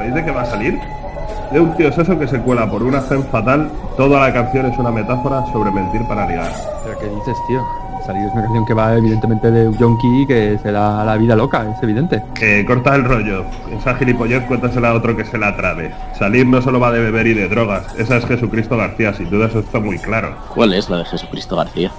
¿Sabéis de qué va a salir? De un tío seso que se cuela por una gen fatal. Toda la canción es una metáfora sobre mentir para ligar. ¿Pero qué dices, tío? Salir es una canción que va evidentemente de un yonki que se da la vida loca, es evidente. Eh, corta el rollo. Esa gilipollez cuéntasela a otro que se la trabe. Salir no solo va de beber y de drogas. Esa es Jesucristo García, sin duda eso está muy claro. ¿Cuál es la de Jesucristo García?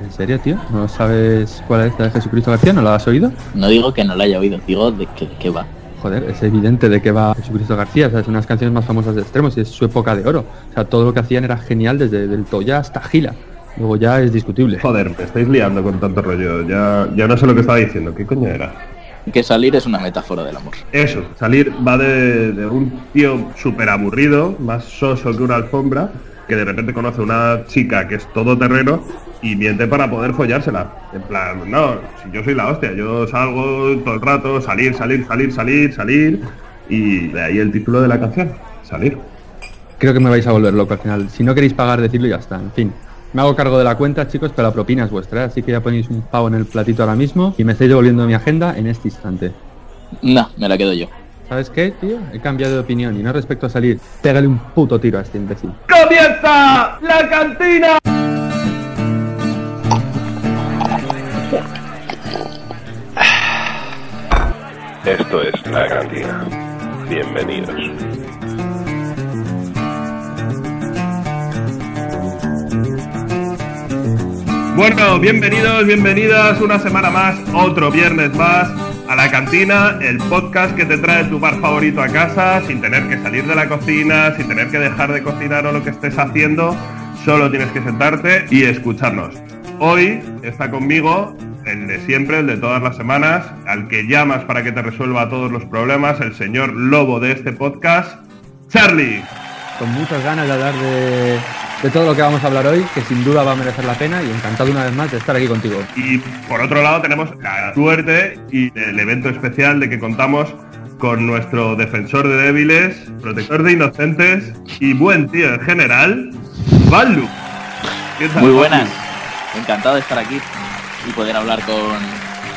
¿En serio, tío? ¿No sabes cuál es la de Jesucristo García? ¿No la has oído? No digo que no la haya oído, digo de que, de qué va. Joder, es evidente de que va Jesucristo García, o sea, es una de las canciones más famosas de extremos y es su época de oro. O sea, todo lo que hacían era genial desde el Toya hasta Gila. Luego ya es discutible. Joder, me estáis liando con tanto rollo. Ya, ya no sé lo que estaba diciendo. ¿Qué coño era? Que salir es una metáfora del amor. Eso, salir va de, de un tío súper aburrido, más soso que una alfombra, que de repente conoce a una chica que es todo terreno y miente para poder follársela. En plan, no, si yo soy la hostia, yo salgo todo el rato, salir, salir, salir, salir, salir. Y de ahí el título de la canción, salir. Creo que me vais a volver loco al final. Si no queréis pagar, decirlo y ya está. En fin. Me hago cargo de la cuenta, chicos, pero la propina es vuestra, ¿eh? así que ya ponéis un pavo en el platito ahora mismo y me estáis devolviendo mi agenda en este instante. No, me la quedo yo. ¿Sabes qué, tío? He cambiado de opinión y no respecto a salir. Pégale un puto tiro a este imbécil. ¡Comienza la cantina! Esto es La Cantina. Bienvenidos. Bueno, bienvenidos, bienvenidas una semana más, otro viernes más a la cantina, el podcast que te trae tu bar favorito a casa sin tener que salir de la cocina, sin tener que dejar de cocinar o lo que estés haciendo, solo tienes que sentarte y escucharnos. Hoy está conmigo el de siempre, el de todas las semanas, al que llamas para que te resuelva todos los problemas, el señor lobo de este podcast, Charlie. Con muchas ganas de hablar de, de todo lo que vamos a hablar hoy, que sin duda va a merecer la pena y encantado una vez más de estar aquí contigo. Y por otro lado tenemos la suerte y el evento especial de que contamos con nuestro defensor de débiles, protector de inocentes y buen tío en general, Baldu. ¿Qué tal, Muy buenas. Encantado de estar aquí y poder hablar con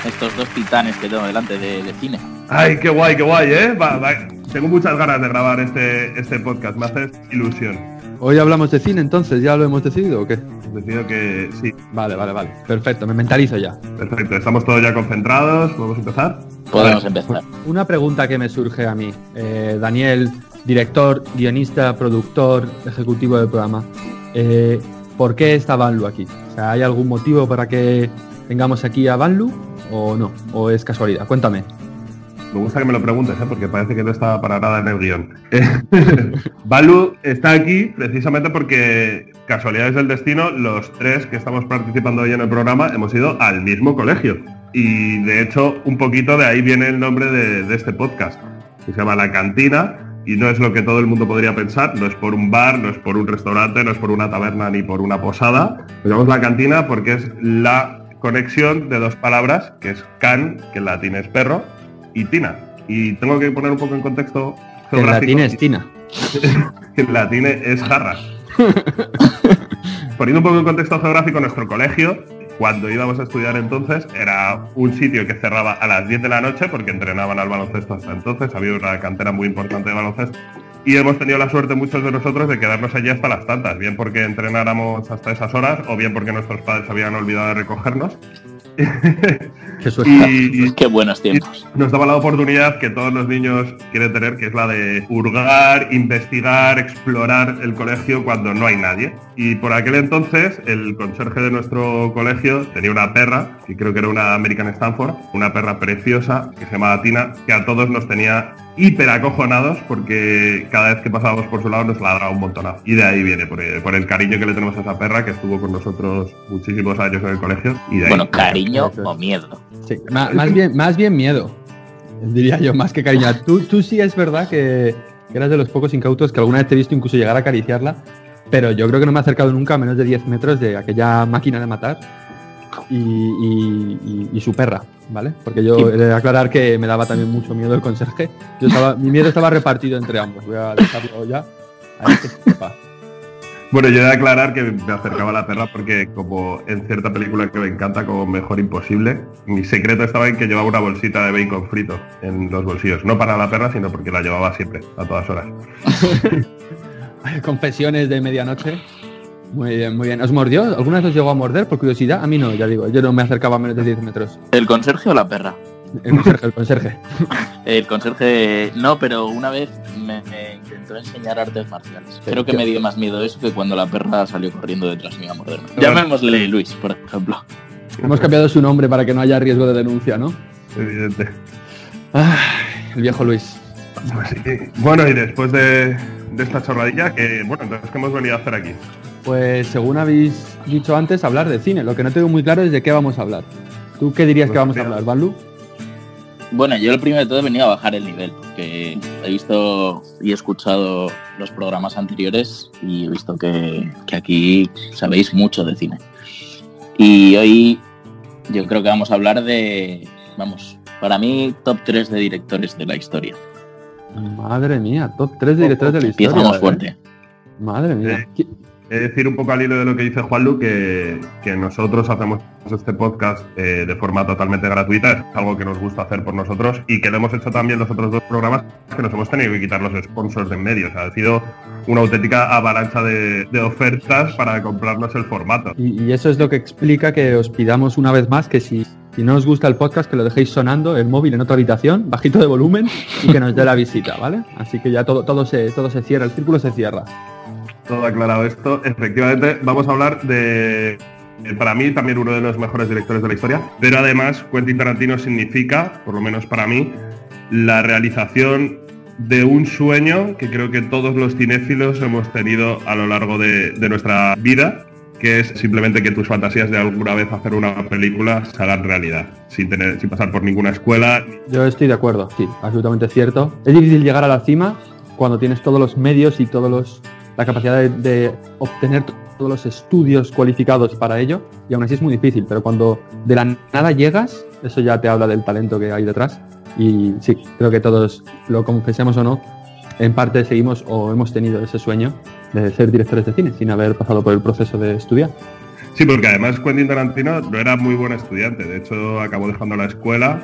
estos dos titanes que tengo delante de, de cine. Ay, qué guay, qué guay, ¿eh? Va, va. Tengo muchas ganas de grabar este, este podcast, me hace ilusión. Hoy hablamos de cine entonces, ¿ya lo hemos decidido o qué? Decido que sí, Vale, vale, vale. Perfecto, me mentalizo ya. perfecto. Estamos todos ya concentrados, ¿podemos empezar? Podemos Vale. empezar. Una pregunta que me surge a mí. Eh, Daniel, director, guionista, productor, ejecutivo del programa. Eh, ¿Por qué está Banlu aquí? O sea, ¿Hay algún motivo para que tengamos aquí a Banlu o no? ¿O es casualidad? Cuéntame. Me gusta que me lo preguntes, ¿eh? porque parece que no estaba para nada en el guion. Balu está aquí precisamente porque, casualidades del destino, los tres que estamos participando hoy en el programa hemos ido al mismo colegio. Y de hecho, un poquito de ahí viene el nombre de, este podcast, que se llama La Cantina. Y no es lo que todo el mundo podría pensar, no es por un bar, no es por un restaurante, no es por una taberna ni por una posada. Nos La Cantina porque es la conexión de dos palabras, que es can, que en latín es perro, y tina. Y tengo que poner un poco en contexto geográfico. latín es Tina. En latín es jarra. Poniendo un poco en contexto geográfico, nuestro colegio, cuando íbamos a estudiar entonces, era un sitio que cerraba a las 10 de la noche porque entrenaban al baloncesto hasta entonces. Había una cantera muy importante de baloncesto. Y hemos tenido la suerte muchos de nosotros de quedarnos allí hasta las tantas, bien porque entrenáramos hasta esas horas o bien porque nuestros padres habían olvidado de recogernos. Qué y, Qué buenos tiempos. nos daba la oportunidad que todos los niños quieren tener, que es la de hurgar, investigar, explorar el colegio cuando no hay nadie. Y por aquel entonces, el conserje de nuestro colegio tenía una perra, que creo que era una American Stanford, una perra preciosa que se llamaba Tina, que a todos nos tenía hiper acojonados porque cada vez que pasábamos por su lado nos ladraba un montonazo. Y de ahí viene, por el, por el cariño que le tenemos a esa perra que estuvo con nosotros muchísimos años en el colegio. Y de ahí. Bueno, cariño o miedo. Sí, más, bien, más bien miedo, diría yo, más que cariño. Tú, tú sí es verdad que que eras de los pocos incautos que alguna vez te he visto incluso llegar a acariciarla, pero yo creo que no me he acercado nunca a menos de 10 metros de aquella máquina de matar y, y- y- y su perra, ¿vale? Porque yo Sí. he de aclarar que me daba también mucho miedo el conserje. Yo estaba, mi miedo estaba repartido entre ambos. Voy a dejarlo ya. A ver que sepa. Bueno, yo he de aclarar que me acercaba a la perra porque como en cierta película que me encanta como Mejor Imposible, mi secreto estaba en que llevaba una bolsita de bacon frito en los bolsillos. No para la perra, sino porque la llevaba siempre, a todas horas. Confesiones de medianoche. Muy bien, muy bien. ¿Os mordió? ¿Alguna vez os llegó a morder por curiosidad? A mí no, ya digo, yo no me acercaba a menos de 10 metros. ¿El conserje o la perra? El conserje, el conserje. El conserje no, pero una vez me, me intentó enseñar artes marciales. Creo que me dio más miedo eso que cuando la perra salió corriendo detrás mío a morderme. Llamémosle Luis, por ejemplo. Hemos cambiado su nombre para que no haya riesgo de denuncia, ¿no? Evidente. Ay, el viejo Luis. Pues sí. Bueno, y después de, de esta chorradilla, que bueno, entonces, ¿qué hemos venido a hacer aquí? Pues según habéis dicho antes, hablar de cine. Lo que no tengo muy claro es de qué vamos a hablar. ¿Tú qué dirías Pues que vamos a hablar, Banlu? Bueno, yo el primero de todo he venido a bajar el nivel, porque he visto y he escuchado los programas anteriores y he visto que, que aquí sabéis mucho de cine. Y hoy yo creo que vamos a hablar de, vamos, para mí, top 3 de directores de la historia. Madre mía, top 3 de directores de la historia. Empezamos ¿eh? fuerte. Madre mía. ¿Qui- De decir un poco al hilo de lo que dice Juanlu, que, que nosotros hacemos este podcast eh, de forma totalmente gratuita, es algo que nos gusta hacer por nosotros y que lo hemos hecho también los otros dos programas que nos hemos tenido que quitar los sponsors de en medio. O sea, ha sido una auténtica avalancha de, ofertas para comprarnos el formato. Y, y eso es lo que explica que os pidamos una vez más que si, si no os gusta el podcast, que lo dejéis sonando el móvil en otra habitación, bajito de volumen, y que nos dé la visita, ¿vale? Así que ya todo, todo, se, todo se cierra, el círculo se cierra. Todo aclarado esto, efectivamente vamos a hablar de, para mí también uno de los mejores directores de la historia, pero además Quentin Tarantino significa, por lo menos para mí, la realización de un sueño que creo que todos los cinéfilos hemos tenido a lo largo de, nuestra vida, que es simplemente que tus fantasías de alguna vez hacer una película se hagan realidad, sin, sin pasar por ninguna escuela. Yo estoy de acuerdo, sí, absolutamente cierto. Es difícil llegar a la cima cuando tienes todos los medios y todos los la capacidad de, obtener todos los estudios cualificados para ello y aún así es muy difícil, pero cuando de la nada llegas, eso ya te habla del talento que hay detrás y sí, creo que todos, lo confesemos o no, en parte seguimos o hemos tenido ese sueño de ser directores de cine sin haber pasado por el proceso de estudiar. Sí, porque además Quentin Tarantino no era muy buen estudiante. De hecho, acabó dejando la escuela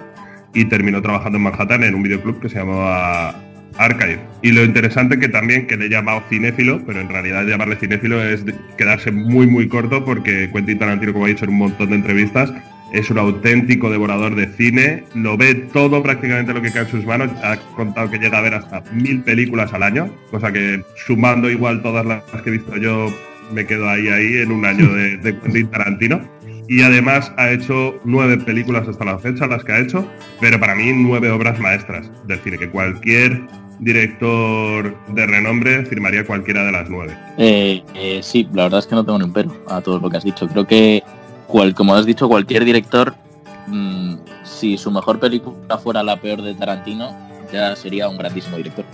y terminó trabajando en Manhattan en un videoclub que se llamaba Archive. Y lo interesante que también que le he llamado cinéfilo, pero en realidad llamarle cinéfilo es quedarse muy muy corto porque Quentin Tarantino, como ha dicho en un montón de entrevistas, es un auténtico devorador de cine, lo ve todo prácticamente lo que cae en sus manos, ha contado que llega a ver hasta mil películas al año, cosa que sumando igual todas las que he visto yo me quedo ahí ahí en un año de, de Quentin Tarantino. Y además ha hecho nueve películas hasta la fecha, las que ha hecho, pero para mí nueve obras maestras del cine, que cualquier director de renombre firmaría cualquiera de las nueve. Eh, eh, sí, la verdad es que no tengo ni un pero a todo lo que has dicho. Creo que, cual, como has dicho, cualquier director, mm, si su mejor película fuera la peor de Tarantino, ya sería un grandísimo director.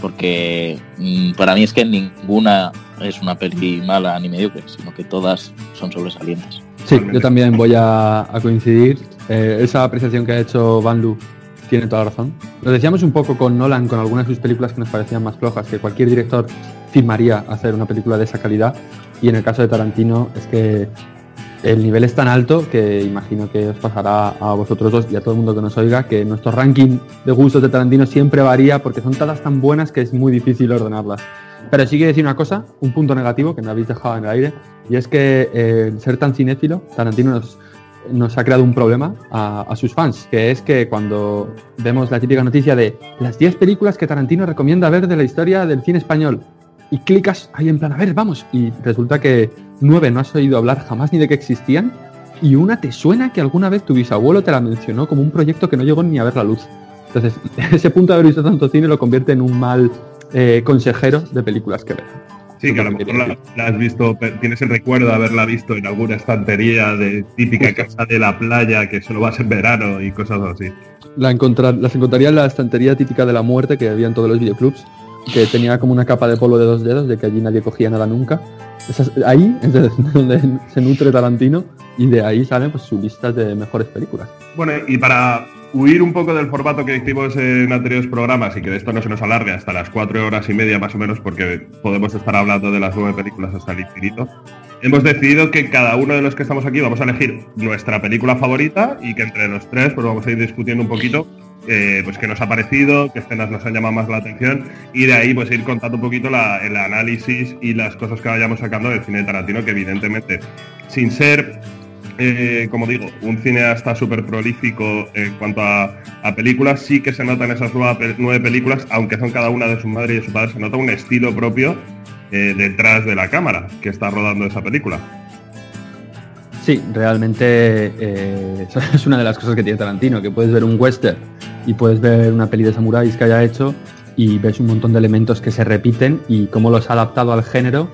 Porque mm, para mí es que ninguna es una peli mala ni mediocre, sino que todas son sobresalientes. Sí, yo también voy a, a coincidir. Eh, esa apreciación que ha hecho Van Lu tiene toda la razón. Lo decíamos un poco con Nolan, con algunas de sus películas que nos parecían más flojas, que cualquier director firmaría hacer una película de esa calidad. Y en el caso de Tarantino es que el nivel es tan alto que imagino que os pasará a vosotros dos y a todo el mundo que nos oiga que nuestro ranking de gustos de Tarantino siempre varía porque son todas tan buenas que es muy difícil ordenarlas. Pero sí quiero decir una cosa, un punto negativo que me habéis dejado en el aire, y es que eh, ser tan cinéfilo, Tarantino nos, ha creado un problema a, a sus fans, que es que cuando vemos la típica noticia de las 10 películas que Tarantino recomienda ver de la historia del cine español, y clicas ahí en plan, a ver, vamos, y resulta que nueve no has oído hablar jamás ni de que existían, y una te suena que alguna vez tu bisabuelo te la mencionó como un proyecto que no llegó ni a ver la luz. Entonces, ese punto de haber visto tanto cine lo convierte en un mal eh, consejero de películas que ver. Sí, que a lo mejor la, la has visto, tienes el recuerdo de haberla visto en alguna estantería de típica casa de la playa que solo vas en verano y cosas así. La encontrar, las encontraría en la estantería típica de la muerte que había en todos los videoclubs, que tenía como una capa de polvo de dos dedos, de que allí nadie cogía nada nunca. Esas- ahí es de- donde se nutre Tarantino y de ahí salen pues, sus listas de mejores películas. Bueno, y para huir un poco del formato que hicimos en anteriores programas y que esto no se nos alargue hasta las cuatro horas y media más o menos, porque podemos estar hablando de las nueve películas hasta el infinito, hemos decidido que cada uno de los que estamos aquí vamos a elegir nuestra película favorita y que entre los tres pues vamos a ir discutiendo un poquito eh, pues qué nos ha parecido, qué escenas nos han llamado más la atención y de ahí pues ir contando un poquito el análisis y las cosas que vayamos sacando del cine de Tarantino, que evidentemente sin ser eh, como digo, un cineasta súper prolífico en cuanto a, películas, sí que se notan esas nueve, películas, aunque son cada una de su madre y de su padre, se nota un estilo propio eh, detrás de la cámara que está rodando esa película. Sí, realmente eh, es una de las cosas que tiene Tarantino, que puedes ver un western y puedes ver una peli de samuráis que haya hecho y ves un montón de elementos que se repiten y cómo los ha adaptado al género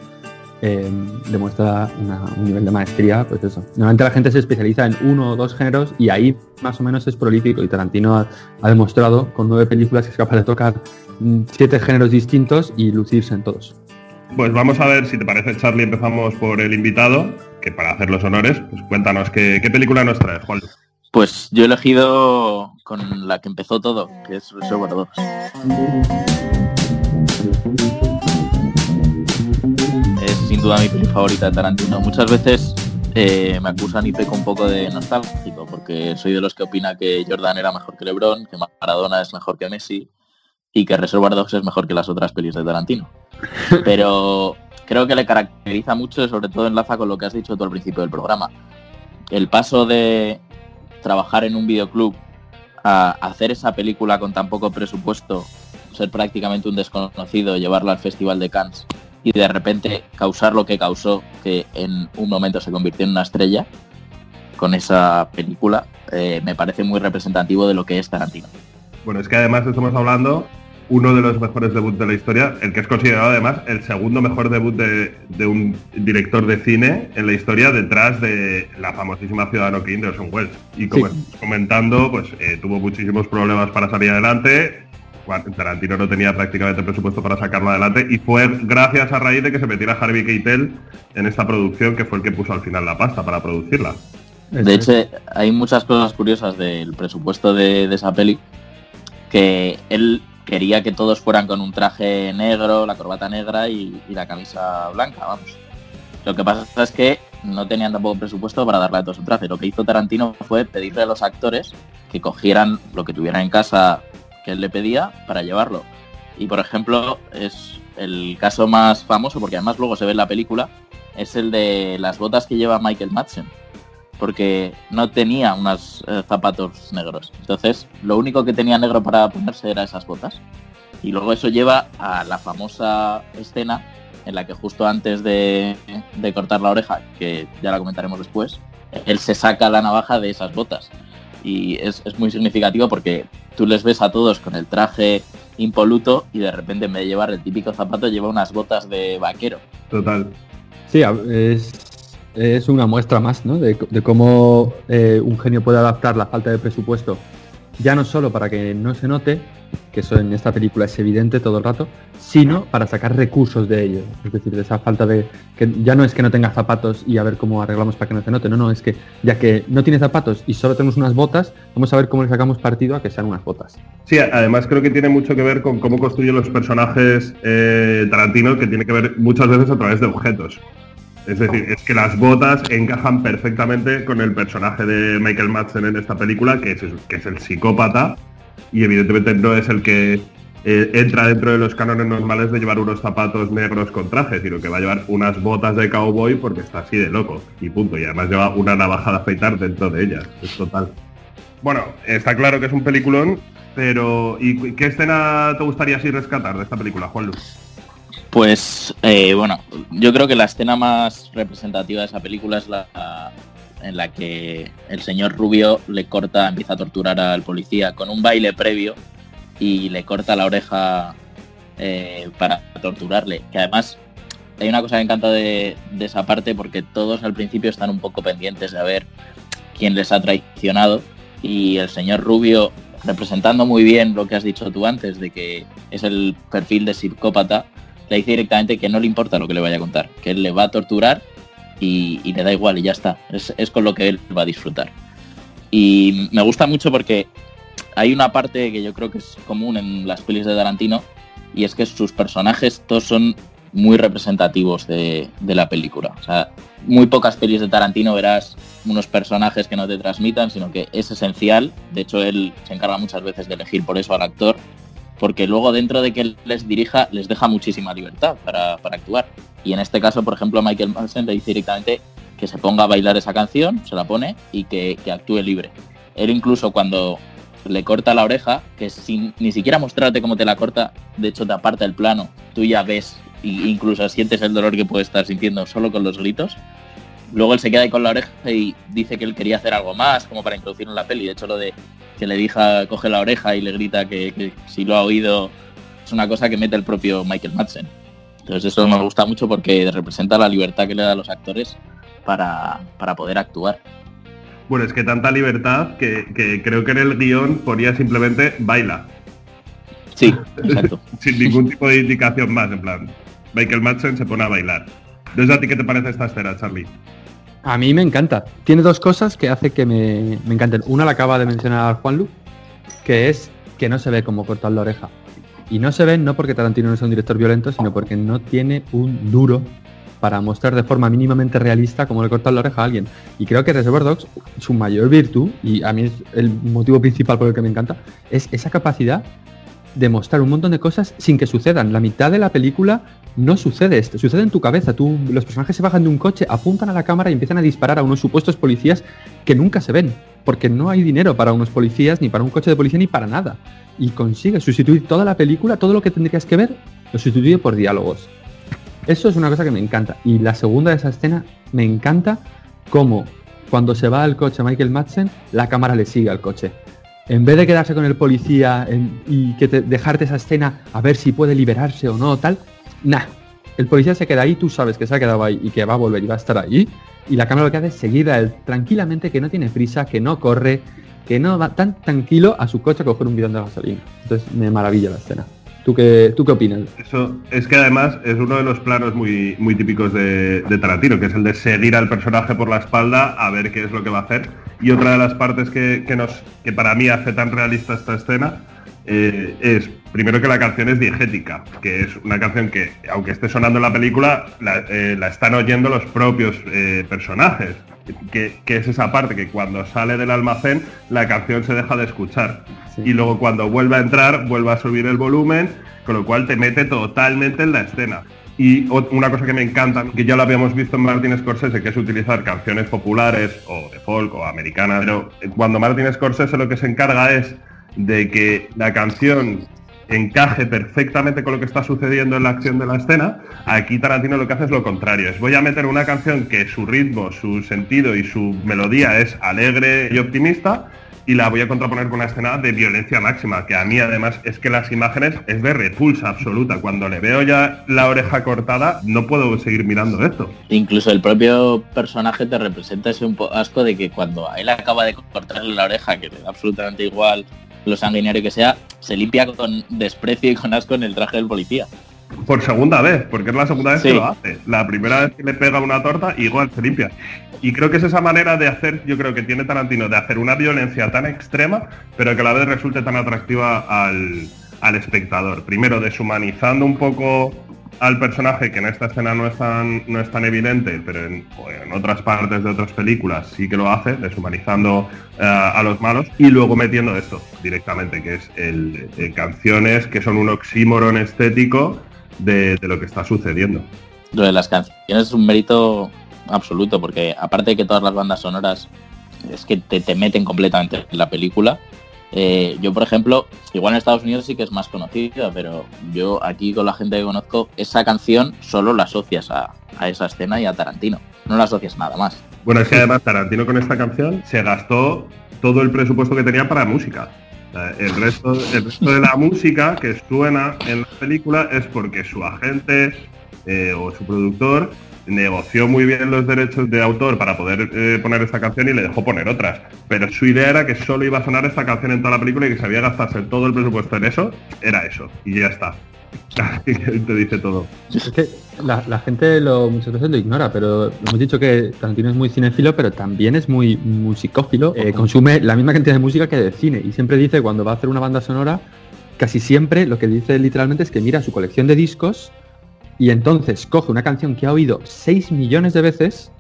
demuestra un nivel de maestría, pues eso. Normalmente la gente se especializa en uno o dos géneros y ahí más o menos es prolífico y Tarantino ha, demostrado con nueve películas que es capaz de tocar mm, siete géneros distintos y lucirse en todos. Pues vamos a ver si te parece, Charlie, empezamos por el invitado, que para hacer los honores, pues cuéntanos qué, película nos traes, Juan. Pues yo he elegido con la que empezó todo, que es Reservoir 2 sin duda mi peli favorita de Tarantino. Muchas veces eh, me acusan y peco un poco de nostálgico, porque soy de los que opina que Jordan era mejor que LeBron, que Maradona es mejor que Messi y que Reservoir Dogs es mejor que las otras pelis de Tarantino. Pero creo que le caracteriza mucho, sobre todo enlaza con lo que has dicho tú al principio del programa. El paso de trabajar en un videoclub a hacer esa película con tan poco presupuesto, ser prácticamente un desconocido, llevarla al Festival de Cannes y de repente causar lo que causó, que en un momento se convirtió en una estrella con esa película, eh, me parece muy representativo de lo que es Tarantino. Bueno, es que además estamos hablando uno de los mejores debuts de la historia, el que es considerado además el segundo mejor debut de, un director de cine en la historia detrás de la famosísima Ciudadano King de Orson Welles. Y como comentando, pues eh, tuvo muchísimos problemas para salir adelante, Tarantino no tenía prácticamente presupuesto para sacarlo adelante y fue gracias a raíz de que se metiera Harvey Keitel en esta producción que fue el que puso al final la pasta para producirla. De hecho, hay muchas cosas curiosas del presupuesto de, esa peli que él quería que todos fueran con un traje negro, la corbata negra y, la camisa blanca, vamos. Lo que pasa es que no tenían tampoco presupuesto para darle a todos un traje. Lo que hizo Tarantino fue pedirle a los actores que cogieran lo que tuvieran en casa que él le pedía para llevarlo. Y por ejemplo, es el caso más famoso, porque además luego se ve en la película, es el de las botas que lleva Michael Madsen. Porque no tenía unos eh, zapatos negros. Entonces, lo único que tenía negro para ponerse era esas botas. Y luego eso lleva a la famosa escena en la que justo antes de, de cortar la oreja, que ya la comentaremos después, él se saca la navaja de esas botas y es, muy significativo porque tú les ves a todos con el traje impoluto y de repente en vez de llevar el típico zapato lleva unas botas de vaquero. Total. Sí, es, una muestra más ¿no? de, cómo eh, un genio puede adaptar la falta de presupuesto ya no solo para que no se note, que eso en esta película es evidente todo el rato, sino para sacar recursos de ello. Es decir, de esa falta de... que ya no es que no tenga zapatos y a ver cómo arreglamos para que no se note, no, no, es que ya que no tiene zapatos y solo tenemos unas botas, vamos a ver cómo le sacamos partido a que sean unas botas. Sí, además creo que tiene mucho que ver con cómo construyen los personajes eh, Tarantino, que tiene que ver muchas veces a través de objetos. Es decir, es que las botas encajan perfectamente con el personaje de Michael Madsen en esta película, que es, el psicópata, y evidentemente no es el que eh, entra dentro de los cánones normales de llevar unos zapatos negros con traje, sino que va a llevar unas botas de cowboy porque está así de loco, y punto. Y además lleva una navaja de afeitar dentro de ellas, es total. Bueno, está claro que es un peliculón, pero ¿y qué escena te gustaría así rescatar de esta película, Juan Luis? Pues eh, bueno, yo creo que la escena más representativa de esa película es la en la que el señor Rubio le corta, empieza a torturar al policía con un baile previo y le corta la oreja eh, para torturarle. Que además hay una cosa que me encanta de, de, esa parte porque todos al principio están un poco pendientes de ver quién les ha traicionado y el señor Rubio representando muy bien lo que has dicho tú antes de que es el perfil de psicópata le dice directamente que no le importa lo que le vaya a contar, que él le va a torturar y, le da igual y ya está. Es, con lo que él va a disfrutar. Y me gusta mucho porque hay una parte que yo creo que es común en las pelis de Tarantino y es que sus personajes todos son muy representativos de, de, la película. O sea, muy pocas pelis de Tarantino verás unos personajes que no te transmitan, sino que es esencial. De hecho, él se encarga muchas veces de elegir por eso al actor, porque luego dentro de que les dirija, les deja muchísima libertad para, para actuar. Y en este caso, por ejemplo, Michael Manson le dice directamente que se ponga a bailar esa canción, se la pone y que, que actúe libre. Él incluso cuando le corta la oreja, que sin ni siquiera mostrarte cómo te la corta, de hecho te aparta el plano, tú ya ves e incluso sientes el dolor que puede estar sintiendo solo con los gritos. Luego él se queda ahí con la oreja y dice que él quería hacer algo más, como para introducir en la peli. De hecho, lo de que le diga, coge la oreja y le grita que, que si lo ha oído, es una cosa que mete el propio Michael Madsen. Entonces eso me gusta mucho porque representa la libertad que le da a los actores para, para poder actuar. Bueno, es que tanta libertad que, que, creo que en el guion ponía simplemente baila. Sí, exacto. Sin ningún tipo de indicación más, en plan. Michael Madsen se pone a bailar. Entonces, ¿a ti qué te parece esta escena, Charlie? A mí me encanta. Tiene dos cosas que hace que me, me encanten. Una la acaba de mencionar Juan Lu, que es que no se ve como cortar la oreja. Y no se ve no porque Tarantino no es un director violento, sino porque no tiene un duro para mostrar de forma mínimamente realista cómo le cortan la oreja a alguien. Y creo que Reservoir Dogs, su mayor virtud, y a mí es el motivo principal por el que me encanta, es esa capacidad de mostrar un montón de cosas sin que sucedan. La mitad de la película no sucede esto, sucede en tu cabeza. Tú, los personajes se bajan de un coche, apuntan a la cámara y empiezan a disparar a unos supuestos policías que nunca se ven, porque no hay dinero para unos policías, ni para un coche de policía, ni para nada. Y consigue sustituir toda la película, todo lo que tendrías que ver, lo sustituye por diálogos. Eso es una cosa que me encanta. Y la segunda de esa escena, me encanta cómo cuando se va al coche Michael Madsen, la cámara le sigue al coche. En vez de quedarse con el policía y que te, dejarte esa escena a ver si puede liberarse o no, tal, nah. El policía se queda ahí, tú sabes que se ha quedado ahí y que va a volver y va a estar ahí. Y la cámara lo que hace es seguir a él tranquilamente, que no tiene prisa, que no corre, que no va tan tranquilo a su coche a coger un bidón de gasolina. Entonces me maravilla la escena. ¿Tú qué, ¿Tú qué opinas? Eso es que además es uno de los planos muy, muy típicos de, de, Tarantino, que es el de seguir al personaje por la espalda a ver qué es lo que va a hacer. Y otra de las partes que, que nos, que para mí hace tan realista esta escena eh, es, primero que la canción es diegética, que es una canción que, aunque esté sonando en la película, la, eh, están oyendo los propios eh, personajes. Que, que, es esa parte que cuando sale del almacén la canción se deja de escuchar. Y luego cuando vuelve a entrar, vuelve a subir el volumen, con lo cual te mete totalmente en la escena. Y una cosa que me encanta, que ya lo habíamos visto en Martin Scorsese, que es utilizar canciones populares o de folk o americanas, pero cuando Martin Scorsese lo que se encarga es de que la canción encaje perfectamente con lo que está sucediendo en la acción de la escena, aquí Tarantino lo que hace es lo contrario, es voy a meter una canción que su ritmo, su sentido y su melodía es alegre y optimista y la voy a contraponer con una escena de violencia máxima, que a mí además es que las imágenes es de repulsa absoluta. Cuando le veo ya la oreja cortada, no puedo seguir mirando esto. Incluso el propio personaje te representa ese un asco de que cuando él acaba de cortarle la oreja, que le da absolutamente igual lo sanguinario que sea, se limpia con desprecio y con asco en el traje del policía. Por segunda vez, porque es la segunda vez sí. que lo hace. La primera vez que le pega una torta, igual se limpia. Y creo que es esa manera de hacer, yo creo que tiene Tarantino, de hacer una violencia tan extrema, pero que a la vez resulte tan atractiva al, al espectador. Primero, deshumanizando un poco al personaje, que en esta escena no es tan, no es tan evidente, pero en, en, otras partes de otras películas sí que lo hace, deshumanizando uh, a los malos, y luego metiendo esto directamente, que es el, el canciones que son un oxímoron estético de, de, lo que está sucediendo. Lo de las canciones es un mérito absoluto, porque aparte de que todas las bandas sonoras es que te, te meten completamente en la película, eh, yo, por ejemplo, igual en Estados Unidos sí que es más conocida, pero yo aquí con la gente que conozco, esa canción solo la asocias a, a, esa escena y a Tarantino. No la asocias nada más. Bueno, es que además Tarantino con esta canción se gastó todo el presupuesto que tenía para música. El resto, el resto de la música que suena en la película es porque su agente eh, o su productor negoció muy bien los derechos de autor para poder eh, poner esta canción y le dejó poner otras. Pero su idea era que solo iba a sonar esta canción en toda la película y que sabía gastarse todo el presupuesto en eso, era eso, y ya está. te dice todo. Es que la, la gente lo, muchas veces lo ignora, pero hemos dicho que Tarantino es muy cinéfilo, pero también es muy musicófilo. Eh, consume la misma cantidad de música que de cine. Y siempre dice, cuando va a hacer una banda sonora, casi siempre lo que dice literalmente es que mira su colección de discos y entonces coge una canción que ha oído 6 millones de veces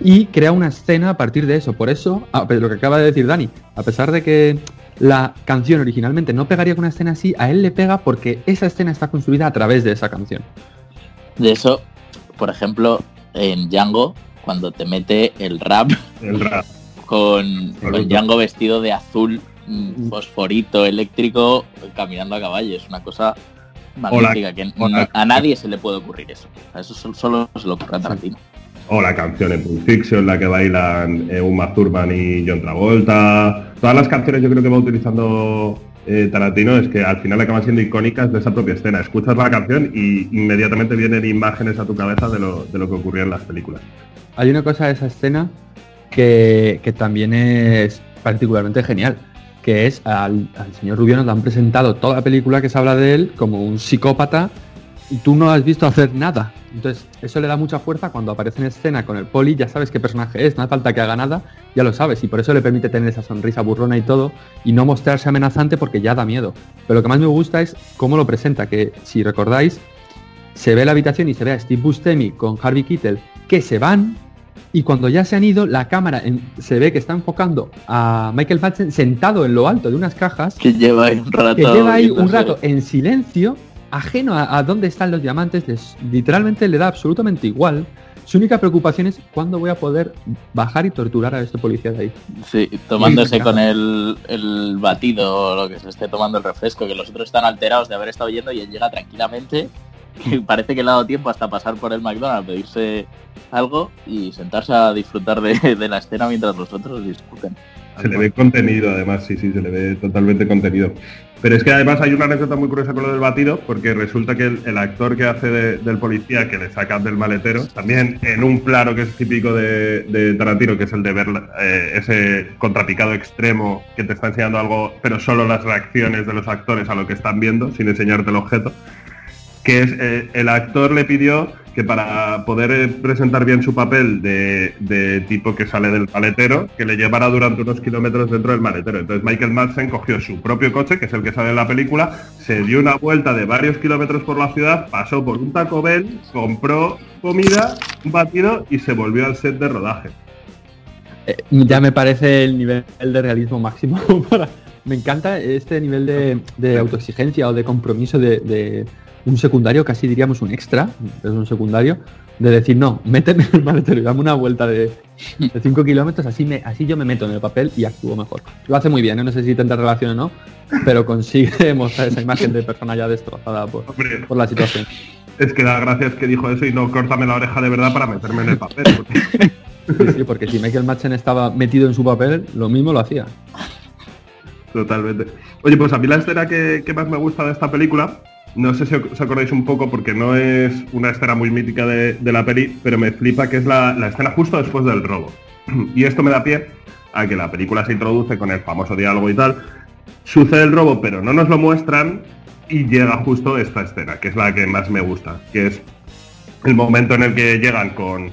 y crea una escena a partir de eso. Por eso, ah, pero lo que acaba de decir Dani, a pesar de que la canción originalmente no pegaría con una escena así, a él le pega porque esa escena está construida a través de esa canción. De eso, por ejemplo, en Django, cuando te mete el rap, El rap. con. Django vestido de azul, mm, fosforito, eléctrico, caminando a caballo. Es una cosa magnífica que a nadie se le puede ocurrir eso. Eso solo, se le ocurre a Tarantino. O la canción en Pulp Fiction, la que bailan eh, Uma Thurman y John Travolta. Todas las canciones yo creo que va utilizando eh, Tarantino es que al final acaban siendo icónicas de esa propia escena. Escuchas la canción y inmediatamente vienen imágenes a tu cabeza de lo, de lo que ocurría en las películas. Hay una cosa de esa escena que, que también es particularmente genial, que es al, al señor Rubio nos lo han presentado toda la película que se habla de él como un psicópata y tú no has visto hacer nada. Entonces, eso le da mucha fuerza cuando aparece en escena con el poli, ya sabes qué personaje es, no hace falta que haga nada, ya lo sabes, y por eso le permite tener esa sonrisa burrona y todo, y no mostrarse amenazante porque ya da miedo. Pero lo que más me gusta es cómo lo presenta, que si recordáis, se ve la habitación y se ve a Steve Buscemi con Harvey Keitel que se van y cuando ya se han ido, la cámara en- se ve que está enfocando a Michael Madsen sentado en lo alto de unas cajas Que lleva ahí un rato. que lleva ahí un rato en silencio, ajeno a, a dónde están los diamantes, les- literalmente le da absolutamente igual. Su única preocupación es cuándo voy a poder bajar y torturar a este policía de ahí. Sí, tomándose con el, el batido o lo que se esté tomando el refresco, que los otros están alterados de haber estado yendo y él llega tranquilamente, que parece que le ha dado tiempo hasta pasar por el McDonald's, pedirse algo y sentarse a disfrutar de, de la escena mientras los otros discuten. Se le ve contenido, además, sí, sí, se le ve totalmente contenido. Pero es que además hay una anécdota muy curiosa con lo del batido, porque resulta que el, actor que hace de- del policía que le saca del maletero, también en un plano que es típico de, de Tarantino, que es el de ver eh, ese contrapicado extremo que te está enseñando algo, pero solo las reacciones de los actores a lo que están viendo, sin enseñarte el objeto, que es eh, el actor le pidió que para poder eh, presentar bien su papel de, tipo que sale del maletero, que le llevara durante unos kilómetros dentro del maletero. Entonces Michael Madsen cogió su propio coche, que es el que sale en la película, se dio una vuelta de varios kilómetros por la ciudad, pasó por un Taco Bell, compró comida, un batido y se volvió al set de rodaje. Eh, ya me parece el nivel de realismo máximo. para- Me encanta este nivel de, autoexigencia o de compromiso de un secundario, casi diríamos un extra, es un secundario, de decir, no, méteme en el maletero y dame una vuelta de 5 kilómetros, así, me, así yo me meto en el papel y actúo mejor. Lo hace muy bien, ¿eh? no sé si tendrá relación o no, pero consigue mostrar esa imagen de persona ya destrozada por, por la situación. es que da gracias que dijo eso y no córtame la oreja de verdad para meterme en el papel. porque- Sí, sí, porque si Michael Madsen estaba metido en su papel, lo mismo lo hacía. Totalmente. Oye, pues a mí la escena que, que más me gusta de esta película, no sé si os acordáis un poco porque no es una escena muy mítica de, de la peli, pero me flipa que es la, la escena justo después del robo. Y esto me da pie a que la película se introduce con el famoso diálogo y tal. Sucede el robo, pero no nos lo muestran y llega justo esta escena, que es la que más me gusta, que es el momento en el que llegan con,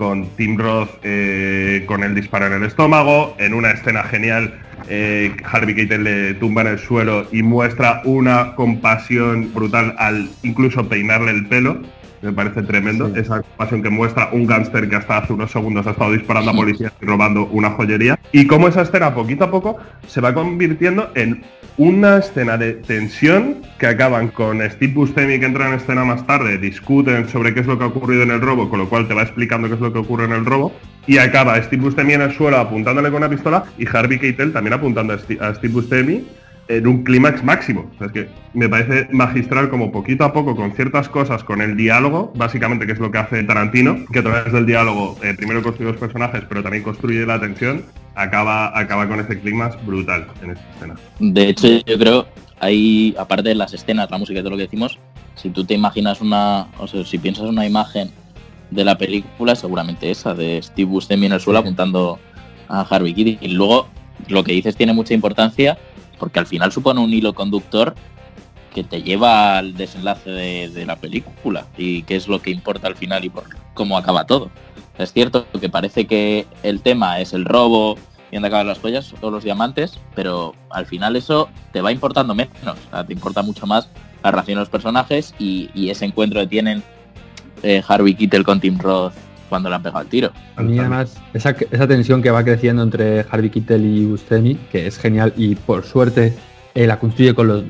con Tim Roth eh, con el disparo en el estómago, en una escena genial, eh, Harvey Keitel le tumba en el suelo y muestra una compasión brutal al incluso peinarle el pelo. Me parece tremendo Sí. esa compasión que muestra un gángster que hasta hace unos segundos ha estado disparando a policías y robando una joyería. Y cómo esa escena poquito a poco se va convirtiendo en una escena de tensión que acaban con Steve Buscemi que entra en escena más tarde, discuten sobre qué es lo que ha ocurrido en el robo, con lo cual te va explicando qué es lo que ocurre en el robo, y acaba Steve Buscemi en el suelo apuntándole con una pistola y Harvey Keitel también apuntando a Steve Buscemi en un clímax máximo. O sea, es que me parece magistral como poquito a poco con ciertas cosas, con el diálogo, básicamente que es lo que hace Tarantino, que a través del diálogo eh, primero construye los personajes, pero también construye la tensión, acaba, acaba con ese clímax brutal en esta escena. De hecho, yo creo, ahí, aparte de las escenas, la música y todo lo que decimos, si tú te imaginas una, o sea, si piensas una imagen de la película, seguramente esa, de Steve Buscemi en el suelo apuntando a Harvey Keitel. Y luego, lo que dices tiene mucha importancia, porque al final supone un hilo conductor que te lleva al desenlace de, la película y qué es lo que importa al final y por cómo acaba todo. Es cierto que parece que el tema es el robo y donde acaban las joyas o los diamantes, pero al final eso te va importando menos. Te importa mucho más la relación de los personajes y, y ese encuentro que tienen eh, Harvey Keitel con Tim Roth cuando le han pegado el tiro. A mí además, esa, tensión que va creciendo entre Harvey Keitel y Buscemi, que es genial y por suerte eh, la construye con los,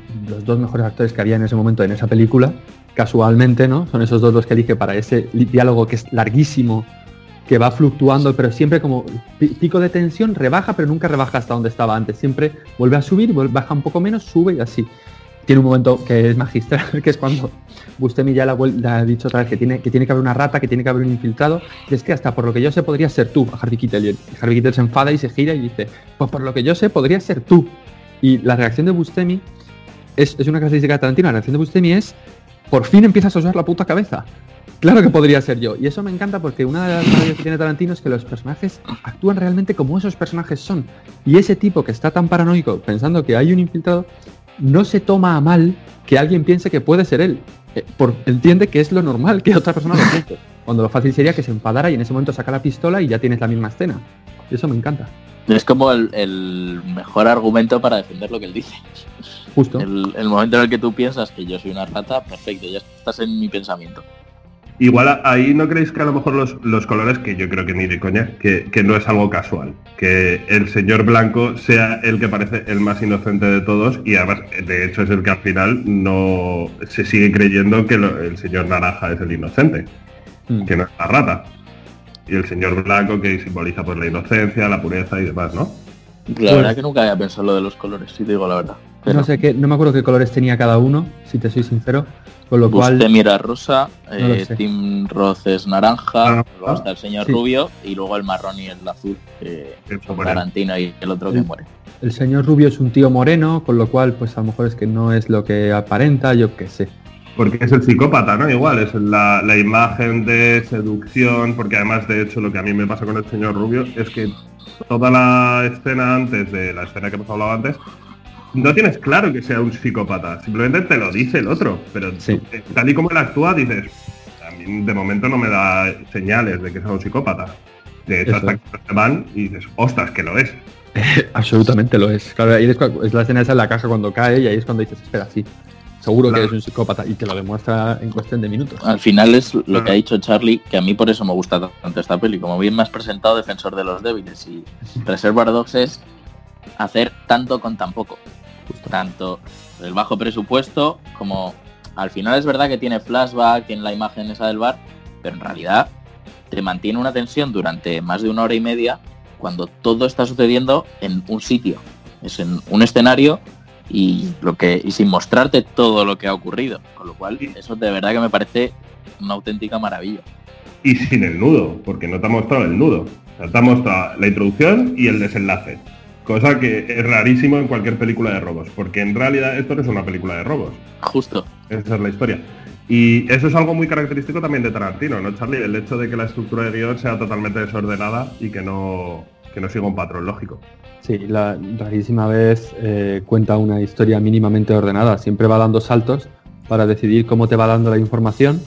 dos mejores actores que había en ese momento en esa película, casualmente, ¿no? Son esos dos los que elige para ese diálogo que es larguísimo, que va fluctuando, pero siempre como pi- pico de tensión, rebaja, pero nunca rebaja hasta donde estaba antes. Siempre vuelve a subir, baja un poco menos, sube y así. Tiene un momento que es magistral, que es cuando Bustemi ya le ha, dicho otra vez que tiene, que tiene que haber una rata, que tiene que haber un infiltrado. Es que hasta por lo que yo sé podría ser tú, a Harvey Keitel. Y el- y Harvey Keitel se enfada y se gira y dice, pues por lo que yo sé podría ser tú. Y la reacción de Bustemi es, es una característica de Tarantino. La reacción de Bustemi es, por fin empiezas a usar la puta cabeza. Claro que podría ser yo. Y eso me encanta porque una de las maravillas que tiene Tarantino es que los personajes actúan realmente como esos personajes son. Y ese tipo que está tan paranoico pensando que hay un infiltrado, no se toma a mal que alguien piense que puede ser él. Eh, por- entiende que es lo normal que otra persona lo piense. Cuando lo fácil sería que se enfadara y en ese momento saca la pistola y ya tienes la misma escena. Y eso me encanta. Es como el, el mejor argumento para defender lo que él dice. Justo. El, el momento en el que tú piensas que yo soy una rata, perfecto, ya estás en mi pensamiento. Igual ahí no creéis que a lo mejor los, los colores, que yo creo que ni de coña, que, que no es algo casual. Que el señor blanco sea el que parece el más inocente de todos y además, de hecho, es el que al final no se sigue creyendo que lo- el señor naranja es el inocente, Mm. que no es la rata. Y el señor blanco que simboliza pues la inocencia, la pureza y demás, ¿no? La Pues- verdad que nunca había pensado lo de los colores, si te digo la verdad. Pero No sé qué, no me acuerdo qué colores tenía cada uno, si te soy sincero. Con lo cual. Buscemi era rosa, No eh. Tim Roth es naranja, Naranja. luego está el señor Sí. rubio y luego el marrón y el azul, son ahí. Tarantino y el otro que muere. El señor Rubio es un tío moreno, con lo cual, pues a lo mejor es que no es lo que aparenta, yo qué sé. Porque es el psicópata, ¿no? Igual, es la, la imagen de seducción, porque además, de hecho, lo que a mí me pasa con el señor Rubio es que toda la escena antes de la escena que hemos hablado antes, no tienes claro que sea un psicópata, simplemente te lo dice el otro, pero Sí. eh, tal y como él actúa, dices, a mí de momento no me da señales de que sea un psicópata. De hecho, Eso hasta que se van y dices, ostras, que lo es. Absolutamente lo es. Claro, ahí es, es la escena esa en la caja cuando cae y ahí es cuando dices, espera, sí, seguro Claro. que es un psicópata y te lo demuestra en cuestión de minutos. Al final es lo Claro. que ha dicho Charlie, que a mí por eso me gusta tanto esta peli. Como bien me has presentado, Defensor de los Débiles y Reservoir Dogs es hacer tanto con tan poco. Justo. Tanto el bajo presupuesto como al final es verdad que tiene flashback en la imagen esa del bar, pero en realidad te mantiene una tensión durante más de una hora y media cuando todo está sucediendo en un sitio. Es en un escenario y lo que y sin mostrarte todo lo que ha ocurrido. Con lo cual, eso de verdad que me parece una auténtica maravilla. Y sin el nudo, porque no te ha mostrado el nudo. O sea, te ha mostrado la introducción y el desenlace. Cosa que es rarísimo en cualquier película de robos, porque en realidad esto no es una película de robos. Justo. Esa es la historia. Y eso es algo muy característico también de Tarantino, ¿no, Charlie? El hecho de que la estructura de guion sea totalmente desordenada y que no, que no siga un patrón lógico. Sí, la rarísima vez eh, cuenta una historia mínimamente ordenada. Siempre va dando saltos para decidir cómo te va dando la información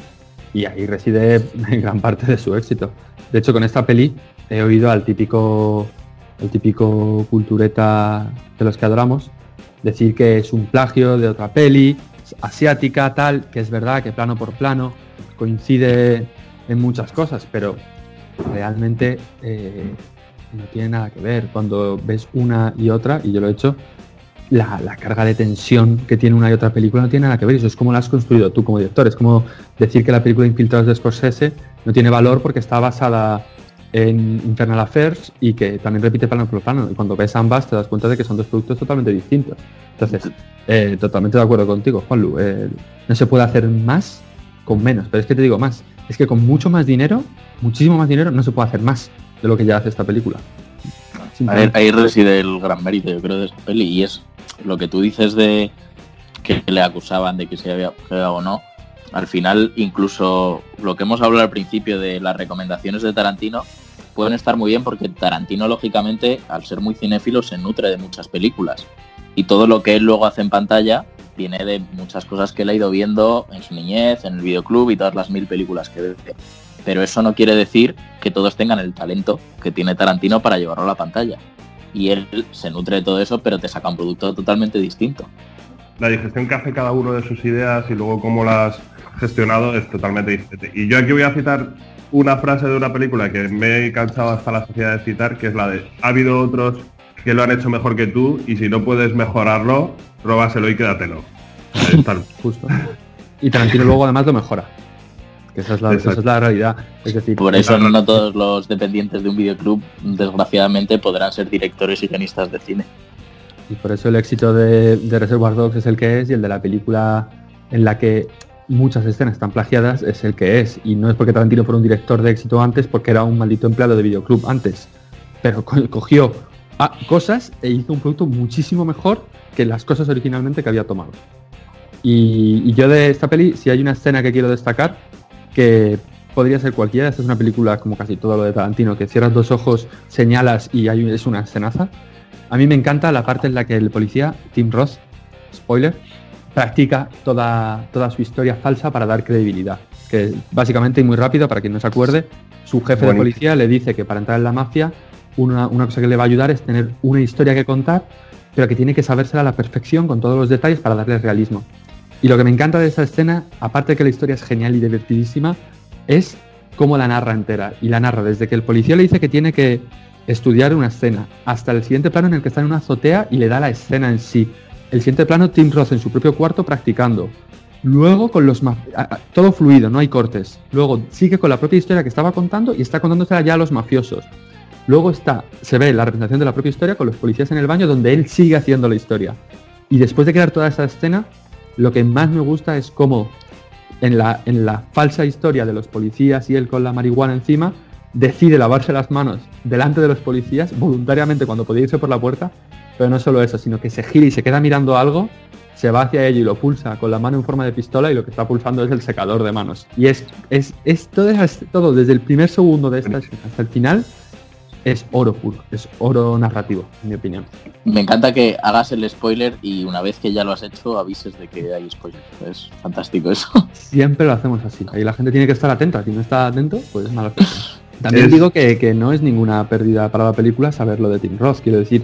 y ahí reside gran parte de su éxito. De hecho, con esta peli he oído al típico, el típico cultureta de los que adoramos decir que es un plagio de otra peli asiática, tal, que es verdad que plano por plano coincide en muchas cosas, pero realmente eh, no tiene nada que ver. Cuando ves una y otra, y yo lo he hecho, la, la carga de tensión que tiene una y otra película no tiene nada que ver. Eso es como la has construido tú como director. Es como decir que la película Infiltrados de Scorsese no tiene valor porque está basada en Infernal Affairs y que también repite plano por plano. Y cuando ves ambas te das cuenta de que son dos productos totalmente distintos. Entonces, eh, totalmente de acuerdo contigo, Juanlu. Eh, no se puede hacer más con menos. Pero es que te digo más. Es que con mucho más dinero, muchísimo más dinero, no se puede hacer más de lo que ya hace esta película. Ahí, ahí reside el gran mérito, yo creo, de esa peli. Y es lo que tú dices de que le acusaban de que se había pegado o no. Al final, incluso lo que hemos hablado al principio de las recomendaciones de Tarantino pueden estar muy bien porque Tarantino, lógicamente, al ser muy cinéfilo, se nutre de muchas películas. Y todo lo que él luego hace en pantalla viene de muchas cosas que él ha ido viendo en su niñez, en el videoclub y todas las mil películas que ve. Pero eso no quiere decir que todos tengan el talento que tiene Tarantino para llevarlo a la pantalla. Y él se nutre de todo eso, pero te saca un producto totalmente distinto. La digestión que hace cada uno de sus ideas y luego cómo las gestionado es totalmente diferente. Y yo aquí voy a citar una frase de una película que me he cansado hasta la sociedad de citar, que es la de ha habido otros que lo han hecho mejor que tú y si no puedes mejorarlo, róbaselo y quédatelo. Justo. Y Tarantino luego además lo mejora. Que esa es la, esa es la realidad. Es decir, Por eso no todos los dependientes de un videoclub, desgraciadamente, podrán ser directores y guionistas de cine. Y por eso el éxito de, de Reservoir Dogs es el que es y el de la película en la que muchas escenas están plagiadas es el que es. Y no es porque Tarantino fuera un director de éxito antes, porque era un maldito empleado de videoclub antes. Pero co- cogió ah, cosas e hizo un producto muchísimo mejor que las cosas originalmente que había tomado. Y, yo de esta peli, si hay una escena que quiero destacar, que podría ser cualquiera, esta es una película como casi todo lo de Tarantino, que cierras dos ojos, señalas y hay, es una escenaza. A mí me encanta la parte en la que el policía, Tim Roth, spoiler, practica toda, toda su historia falsa para dar credibilidad. Que básicamente y muy rápido, para quien no se acuerde, su jefe de policía le dice que para entrar en la mafia, una, una cosa que le va a ayudar es tener una historia que contar, pero que tiene que sabérsela a la perfección con todos los detalles para darle realismo. Y lo que me encanta de esta escena, aparte de que la historia es genial y divertidísima, es cómo la narra entera. Y la narra desde que el policía le dice que tiene que estudiar una escena, hasta el siguiente plano en el que está en una azotea y le da la escena en sí. El siguiente plano, Tim Roth en su propio cuarto practicando. Luego con los todo fluido, no hay cortes. Luego sigue con la propia historia que estaba contando y está contándosela ya a los mafiosos. Luego está, se ve la representación de la propia historia con los policías en el baño donde él sigue haciendo la historia. Y después de crear toda esa escena, lo que más me gusta es cómo en la, en la falsa historia de los policías y él con la marihuana encima, decide lavarse las manos delante de los policías voluntariamente cuando podía irse por la puerta, pero no solo eso, sino que se gira y se queda mirando algo, se va hacia ello y lo pulsa con la mano en forma de pistola y lo que está pulsando es el secador de manos. Y es, es, es todo, es- todo desde el primer segundo de esta escena hasta el final, es oro puro, es oro narrativo, en mi opinión. Me encanta que hagas el spoiler y una vez que ya lo has hecho avises de que hay spoiler. Es fantástico eso. Siempre lo hacemos así. Ahí la gente tiene que estar atenta. Si no está atento, pues mala suerte. También Es- digo que, que no es ninguna pérdida para la película saber lo de Tim Roth. Quiero decir,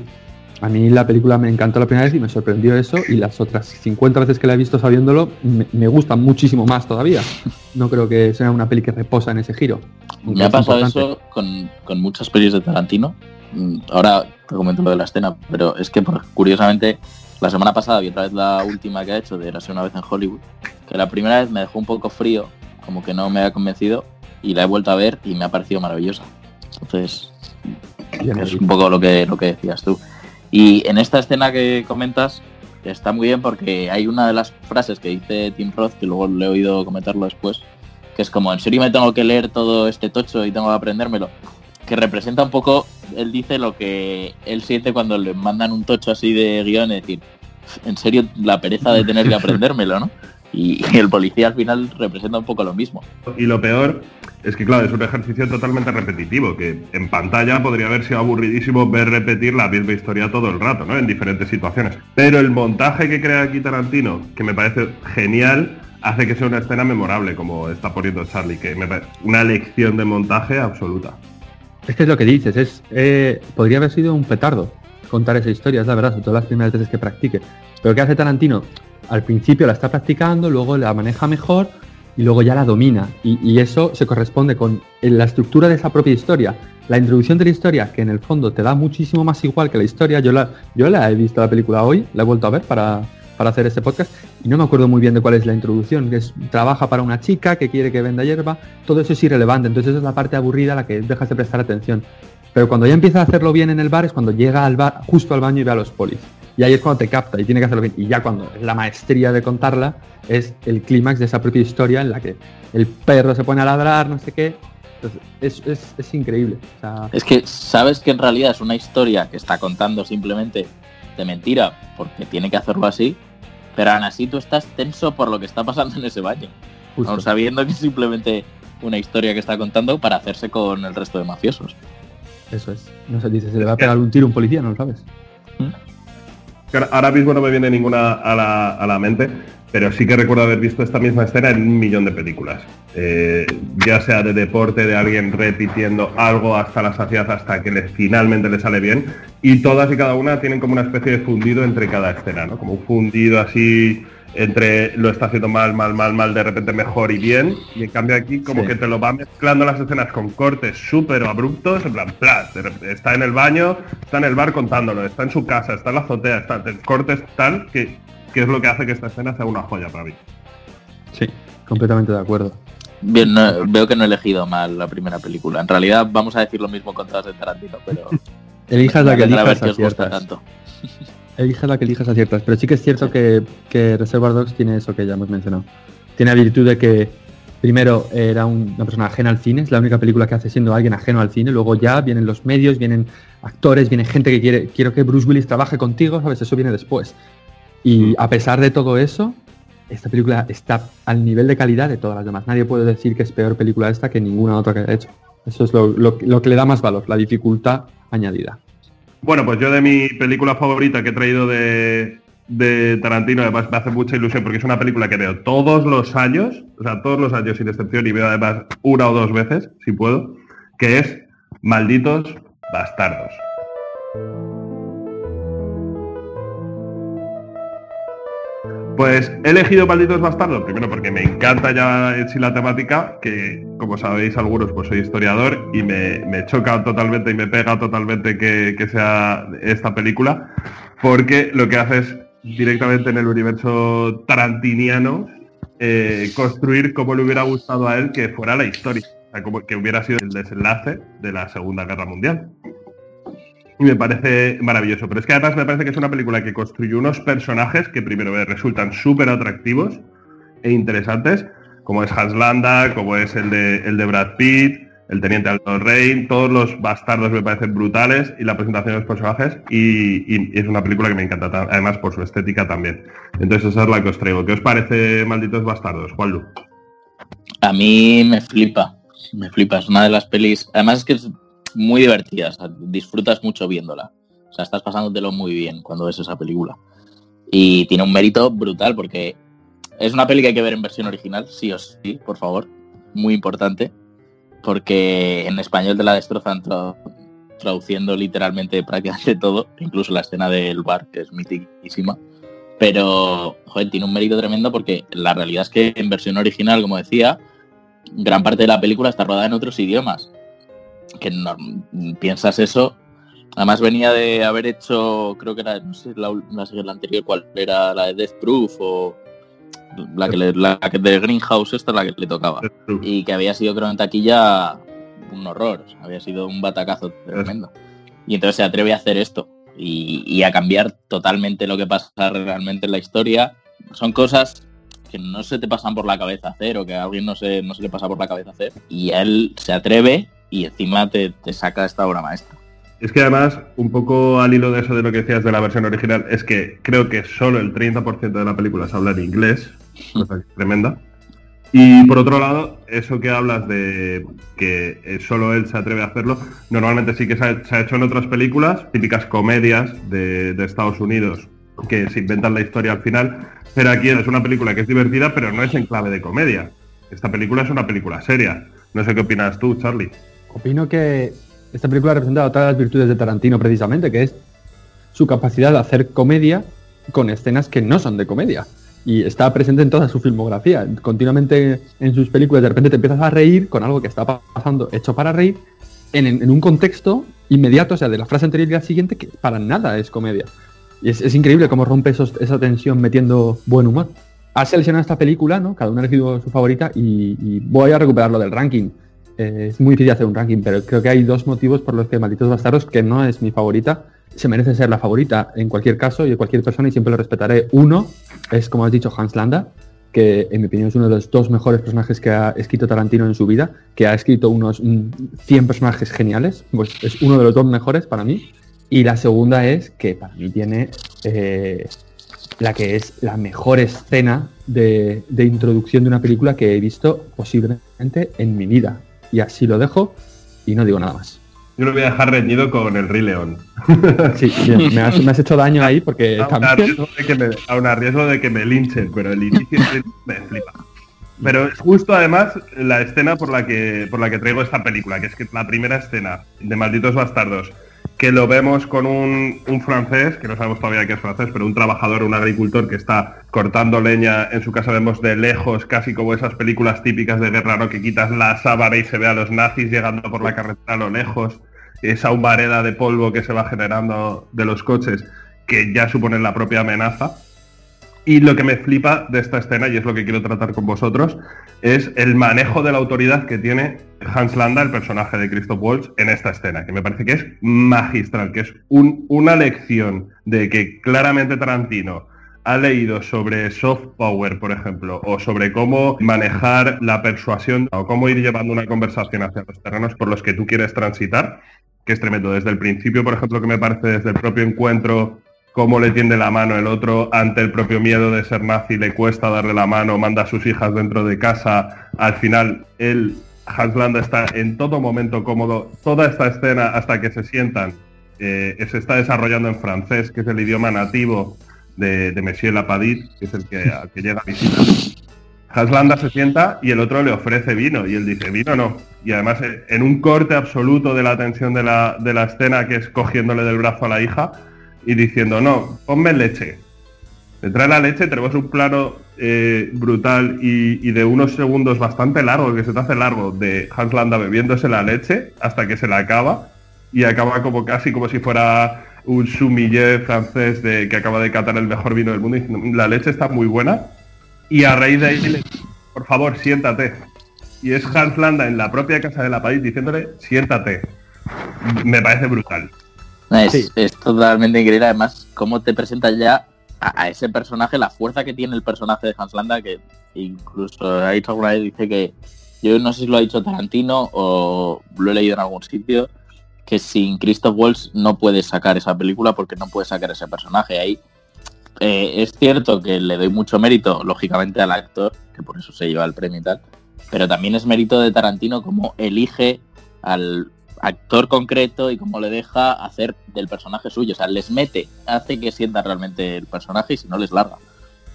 a mí la película me encantó la primera vez y me sorprendió eso. Y las otras 50 veces que la he visto sabiéndolo, me, me gusta muchísimo más todavía. No creo que sea una peli que reposa en ese giro. Me ha pasado eso con, con muchas pelis de Tarantino. Mm, Ahora te comento lo de la escena, pero es que curiosamente la semana pasada vi otra vez la última que ha hecho de Érase una vez en Hollywood, que la primera vez me dejó un poco frío, como que no me había convencido, y la he vuelto a ver y me ha parecido maravillosa. Entonces, es un poco lo que, lo que decías tú. Y en esta escena que comentas, está muy bien porque hay una de las frases que dice Tim Roth, que luego le he oído comentarlo después, que es como, ¿en serio me tengo que leer todo este tocho y tengo que aprendérmelo? Que representa un poco, él dice lo que él siente cuando le mandan un tocho así de guion, es decir, en serio la pereza de tener que aprendérmelo, ¿no? Y, y el policía al final representa un poco lo mismo. Y lo peor es que, claro, es un ejercicio totalmente repetitivo, que en pantalla podría haber sido aburridísimo ver repetir la misma historia todo el rato, ¿no? En diferentes situaciones. Pero el montaje que crea aquí Tarantino, que me parece genial, hace que sea una escena memorable, como está poniendo Charlie, que me parece una lección de montaje absoluta. Es que es lo que dices, es eh, podría haber sido un petardo contar esa historia, es la verdad, sobre todo las primeras veces que practique. Pero ¿qué hace Tarantino? Al principio la está practicando, luego la maneja mejor y luego ya la domina. Y, eso se corresponde con la estructura de esa propia historia. La introducción de la historia, que en el fondo te da muchísimo más igual que la historia. Yo la, yo la he visto la película hoy, la he vuelto a ver para, para hacer este podcast y no me acuerdo muy bien de cuál es la introducción, que es trabaja para una chica que quiere que venda hierba, todo eso es irrelevante, entonces esa es la parte aburrida a la que dejas de prestar atención. Pero cuando ya empieza a hacerlo bien en el bar es cuando llega al bar, justo al baño y ve a los polis. Y ahí es cuando te capta y tiene que hacerlo bien. Y ya cuando es la maestría de contarla, es el clímax de esa propia historia en la que el perro se pone a ladrar, no sé qué. Entonces, es, es, es increíble. O sea, Es que sabes que en realidad es una historia que está contando simplemente de mentira porque tiene que hacerlo así, pero aún así tú estás tenso por lo que está pasando en ese baño, justo. aun sabiendo que es simplemente una historia que está contando para hacerse con el resto de mafiosos. Eso es. No se dice, se le va a pegar un tiro a un policía, no lo sabes. Ahora mismo no me viene ninguna a la, a la mente, pero sí que recuerdo haber visto esta misma escena en un millón de películas. Eh, ya sea de deporte, de alguien repitiendo algo hasta la saciedad, hasta que le, finalmente le sale bien. Y todas y cada una tienen como una especie de fundido entre cada escena, ¿no? Como un fundido así entre lo está haciendo mal, mal, mal, mal, de repente mejor y bien. Y en cambio aquí como Sí. que te lo va mezclando las escenas con cortes súper abruptos, en plan, plas, está en el baño, está en el bar contándolo, está en su casa, está en la azotea, está en cortes tal que, que es lo que hace que esta escena sea una joya para mí. Sí, completamente de acuerdo. Bien, no- veo que no he elegido mal la primera película. En realidad vamos a decir lo mismo con todas de Tarantino, pero Elijas la que ver elijas que os gusta tanto. Elijas la que elijas aciertas. Pero sí que es cierto que, que Reservoir Dogs tiene eso que ya hemos mencionado. Tiene la virtud de que, primero, era un- una persona ajena al cine, es la única película que hace siendo alguien ajeno al cine. Luego ya vienen los medios, vienen actores, viene gente que quiere, quiero que Bruce Willis trabaje contigo, ¿sabes? Eso viene después. Y a pesar de todo eso, esta película está al nivel de calidad de todas las demás. Nadie puede decir que es peor película esta que ninguna otra que haya hecho. Eso es lo, lo- lo que le da más valor, la dificultad añadida. Bueno, pues yo de mi película favorita que he traído de, de Tarantino, además me hace mucha ilusión porque es una película que veo todos los años, o sea, todos los años sin excepción y veo además una o dos veces, si puedo, que es Malditos Bastardos. Pues he elegido Malditos Bastardos, primero porque me encanta ya en sí la temática, que como sabéis algunos, pues soy historiador y me, me choca totalmente y me pega totalmente que, que sea esta película, porque lo que hace es directamente en el universo tarantiniano eh, construir como le hubiera gustado a él que fuera la historia, como que hubiera sido el desenlace de la Segunda Guerra Mundial. Y me parece maravilloso. Pero es que además me parece que es una película que construye unos personajes que primero resultan súper atractivos e interesantes, como es Hans Landa, como es el de, el de Brad Pitt, el Teniente Alto Rain, todos los bastardos me parecen brutales y la presentación de los personajes y, es una película que me encanta, ta- además por su estética también. Entonces esa es la que os traigo. ¿Qué os parece Malditos Bastardos, Juanlu? A mí me flipa, me flipa. Es una de las pelis. Además es que muy divertida, disfrutas mucho viéndola. O sea, estás pasándotelo muy bien cuando ves esa película. Y tiene un mérito brutal porque es una peli que hay que ver en versión original, sí o sí, por favor. Muy importante. Porque en español te la destrozan tra- traduciendo literalmente prácticamente todo, incluso la escena del bar, que es mitiquísima. Pero, joder, tiene un mérito tremendo porque la realidad es que en versión original, como decía, gran parte de la película está rodada en otros idiomas. Que no, piensas eso. Además venía de haber hecho, creo que era, no sé, la, ul- la, la anterior, cuál era la de Death Proof o la que, le- la que de Greenhouse, esta es la que le tocaba. Y que había sido, creo, en taquilla un horror, había sido un batacazo tremendo. Y entonces se atreve a hacer esto y, y a cambiar totalmente lo que pasa realmente en la historia. Son cosas que no se te pasan por la cabeza hacer o que a alguien no se, no se le pasa por la cabeza hacer. Y él se atreve y encima te, te saca esta obra maestra. Es que además, un poco al hilo de eso de lo que decías de la versión original, es que creo que solo el 30% de la película se habla en inglés, es tremenda. Y por otro lado, eso que hablas de que eh, solo él se atreve a hacerlo, normalmente sí que se ha, se ha hecho en otras películas, típicas comedias de, de Estados Unidos, que se inventan la historia al final, pero aquí es una película que es divertida, pero no es en clave de comedia. Esta película es una película seria. No sé qué opinas tú, Charlie. Opino que esta película representa otra de las virtudes de Tarantino precisamente, que es su capacidad de hacer comedia con escenas que no son de comedia. Y está presente en toda su filmografía. Continuamente en sus películas de repente te empiezas a reír con algo que está pasando hecho para reír en, un contexto inmediato, o sea, de la frase anterior y la siguiente, que para nada es comedia. Y es, increíble cómo rompe esa tensión metiendo buen humor. Ha seleccionado esta película, ¿no? Cada uno ha elegido su favorita y, y voy a recuperarlo del ranking. Es muy difícil hacer un ranking, pero creo que hay dos motivos por los que Malditos Bastardos, que no es mi favorita, se merece ser la favorita en cualquier caso y de cualquier persona y siempre lo respetaré. Uno es, como has dicho, Hans Landa, que en mi opinión es uno de los dos mejores personajes que ha escrito Tarantino en su vida, que ha escrito unos mm, 100 personajes geniales, pues es uno de los dos mejores para mí. Y la segunda es que para mí tiene eh, la que es la mejor escena de introducción de una película que he visto posiblemente en mi vida. Y así lo dejo y no digo nada más. Yo lo voy a dejar reñido con el Rey León. Sí, bien, me, has, me has hecho daño ahí porque a, también... riesgo de que me, a riesgo de que me linchen, pero el inicio me flipa. Pero es justo además la escena por la que por la que traigo esta película, que es que la primera escena de Malditos Bastardos, que lo vemos con un, un francés, que no sabemos todavía qué es francés, pero un trabajador, un agricultor que está cortando leña en su casa, vemos de lejos, casi como esas películas típicas de guerra, ¿no? que quitas la sábana y se ve a los nazis llegando por la carretera a lo lejos, esa humareda de polvo que se va generando de los coches, que ya suponen la propia amenaza. Y lo que me flipa de esta escena, y es lo que quiero tratar con vosotros, es el manejo de la autoridad que tiene Hans Landa, el personaje de Christoph Waltz, en esta escena, que me parece que es magistral, que es un- una lección de que claramente Tarantino ha leído sobre soft power, por ejemplo, o sobre cómo manejar la persuasión o cómo ir llevando una conversación hacia los terrenos por los que tú quieres transitar, que es tremendo. Desde el principio, por ejemplo, que me parece desde el propio encuentro cómo le tiende la mano el otro ante el propio miedo de ser nazi, le cuesta darle la mano, manda a sus hijas dentro de casa, al final él, Hans Landa, está en todo momento cómodo, toda esta escena hasta que se sientan, eh, se está desarrollando en francés, que es el idioma nativo de, de Monsieur Lapadit, que es el que, llega a visitar. Hans Landa se sienta y el otro le ofrece vino y él dice, vino no. Y además eh, en un corte absoluto de la tensión de la, de la escena, que es cogiéndole del brazo a la hija, y diciendo, no, ponme leche. Le trae la leche, tenemos un plano eh, brutal y, de unos segundos bastante largo, que se te hace largo, de Hans Landa bebiéndose la leche hasta que se la acaba y acaba como casi como si fuera un sommelier francés de, que acaba de catar el mejor vino del mundo y la leche está muy buena y a raíz de ahí le por favor, siéntate. Y es Hans Landa en la propia casa de la país diciéndole, siéntate. Me parece brutal. Es, Sí. es totalmente increíble, además, cómo te presenta ya a, a ese personaje, la fuerza que tiene el personaje de Hans Landa, que incluso ha dicho alguna vez, dice que, yo no sé si lo ha dicho Tarantino o lo he leído en algún sitio, que sin Christoph Waltz no puedes sacar esa película porque no puedes sacar ese personaje. Ahí eh, es cierto que le doy mucho mérito, lógicamente, al actor, que por eso se lleva el premio y tal, pero también es mérito de Tarantino como elige al actor concreto y cómo le deja hacer del personaje suyo. O sea, les mete, hace que sienta realmente el personaje y si no les larga.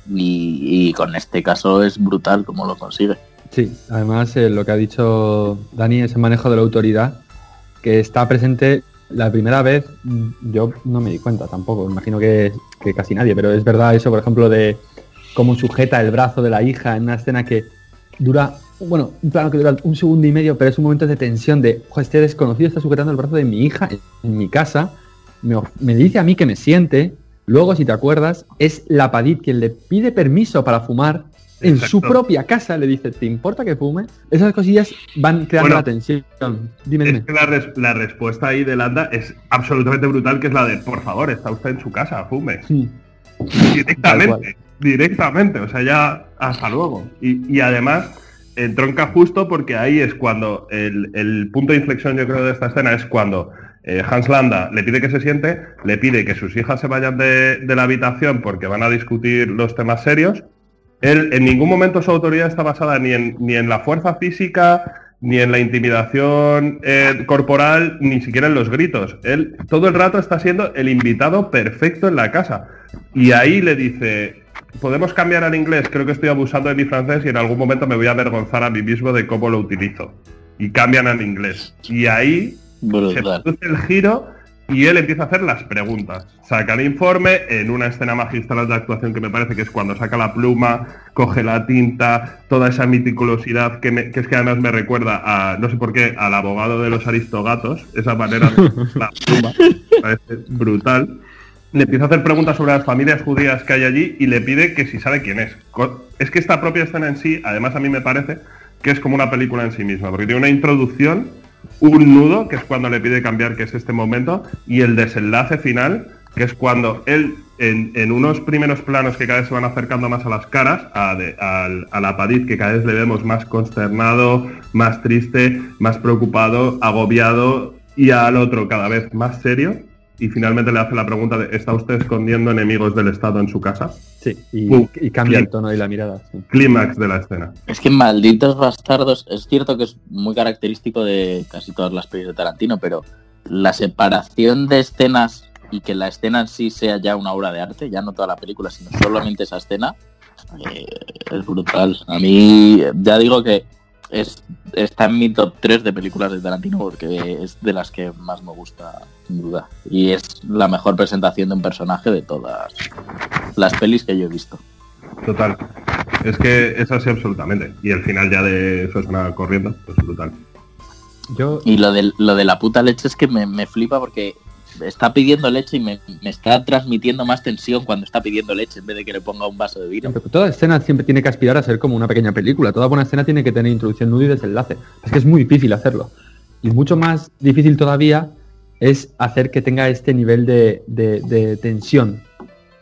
Y, con este caso es brutal cómo lo consigue. Sí, además eh, lo que ha dicho Dani es el manejo de la autoridad, que está presente la primera vez, mm, yo no me di cuenta tampoco, imagino que, que casi nadie, pero es verdad eso, por ejemplo, de cómo sujeta el brazo de la hija en una escena que dura, bueno, un plano que dura un segundo y medio, pero es un momento de tensión de, "Jo, este desconocido está sujetando el brazo de mi hija en, mi casa, me, dice a mí que me siente, luego si te acuerdas, es la Padit quien le pide permiso para fumar en su propia casa le dice, ¿te importa que fume? Esas cosillas van creando Bueno, la tensión. Dime, Es que la, res- la respuesta ahí de Landa es absolutamente brutal, que es la de, por favor, está usted en su casa, fume. Sí. Directamente, directamente, o sea, ya hasta luego. Y, y además entronca justo porque ahí es cuando el, el punto de inflexión, yo creo, de esta escena es cuando eh, Hans Landa le pide que se siente, le pide que sus hijas se vayan de, de la habitación porque van a discutir los temas serios. Él en ningún momento su autoridad está basada ni en, ni en la fuerza física, ni en la intimidación eh, corporal, ni siquiera en los gritos. Él todo el rato está siendo el invitado perfecto en la casa. Y ahí le dice, podemos cambiar al inglés, creo que estoy abusando de mi francés y en algún momento me voy a avergonzar a mí mismo de cómo lo utilizo. Y cambian al inglés. Y ahí se produce el giro y él empieza a hacer las preguntas. Saca el informe en una escena magistral de actuación que me parece que es cuando saca la pluma, coge la tinta, toda esa meticulosidad que, me- que es que además me recuerda a, no sé por qué, al abogado de los aristogatos, esa manera de la pluma, me parece brutal. Le empieza a hacer preguntas sobre las familias judías que hay allí y le pide que si sabe quién es. Es que esta propia escena en sí, además a mí me parece que es como una película en sí misma, porque tiene una introducción un nudo, que es cuando le pide cambiar, que es este momento, y el desenlace final, que es cuando él, en, unos primeros planos que cada vez se van acercando más a las caras, a, de- a la Padid, que cada vez le vemos más consternado, más triste, más preocupado, agobiado, y al otro cada vez más serio, y finalmente le hace la pregunta de, ¿está usted escondiendo enemigos del Estado en su casa? Sí, y, Uh, y cambia el tono y la mirada. sí. Clímax de la escena. Es que Malditos Bastardos es cierto que es muy característico de casi todas las películas de Tarantino, pero la separación de escenas y que la escena en sí sea ya una obra de arte, ya no toda la película, sino solamente esa escena, eh, es brutal. A mí, ya digo que es, está en mi top 3 de películas de Tarantino porque es de las que más me gusta, sin duda. Y es la mejor presentación de un personaje de todas las pelis que yo he visto. Total. Es que es así absolutamente. Y el final ya de eso es una corriendo, pues brutal. Yo, Y lo de, lo de la puta leche es que me, me flipa porque está pidiendo leche y me, está transmitiendo más tensión cuando está pidiendo leche en vez de que le ponga un vaso de vino. Siempre- Toda escena siempre tiene que aspirar a ser como una pequeña película. Toda buena escena tiene que tener introducción, nudo y desenlace. Es que es muy difícil hacerlo. Y mucho más difícil todavía es hacer que tenga este nivel de, de- de tensión.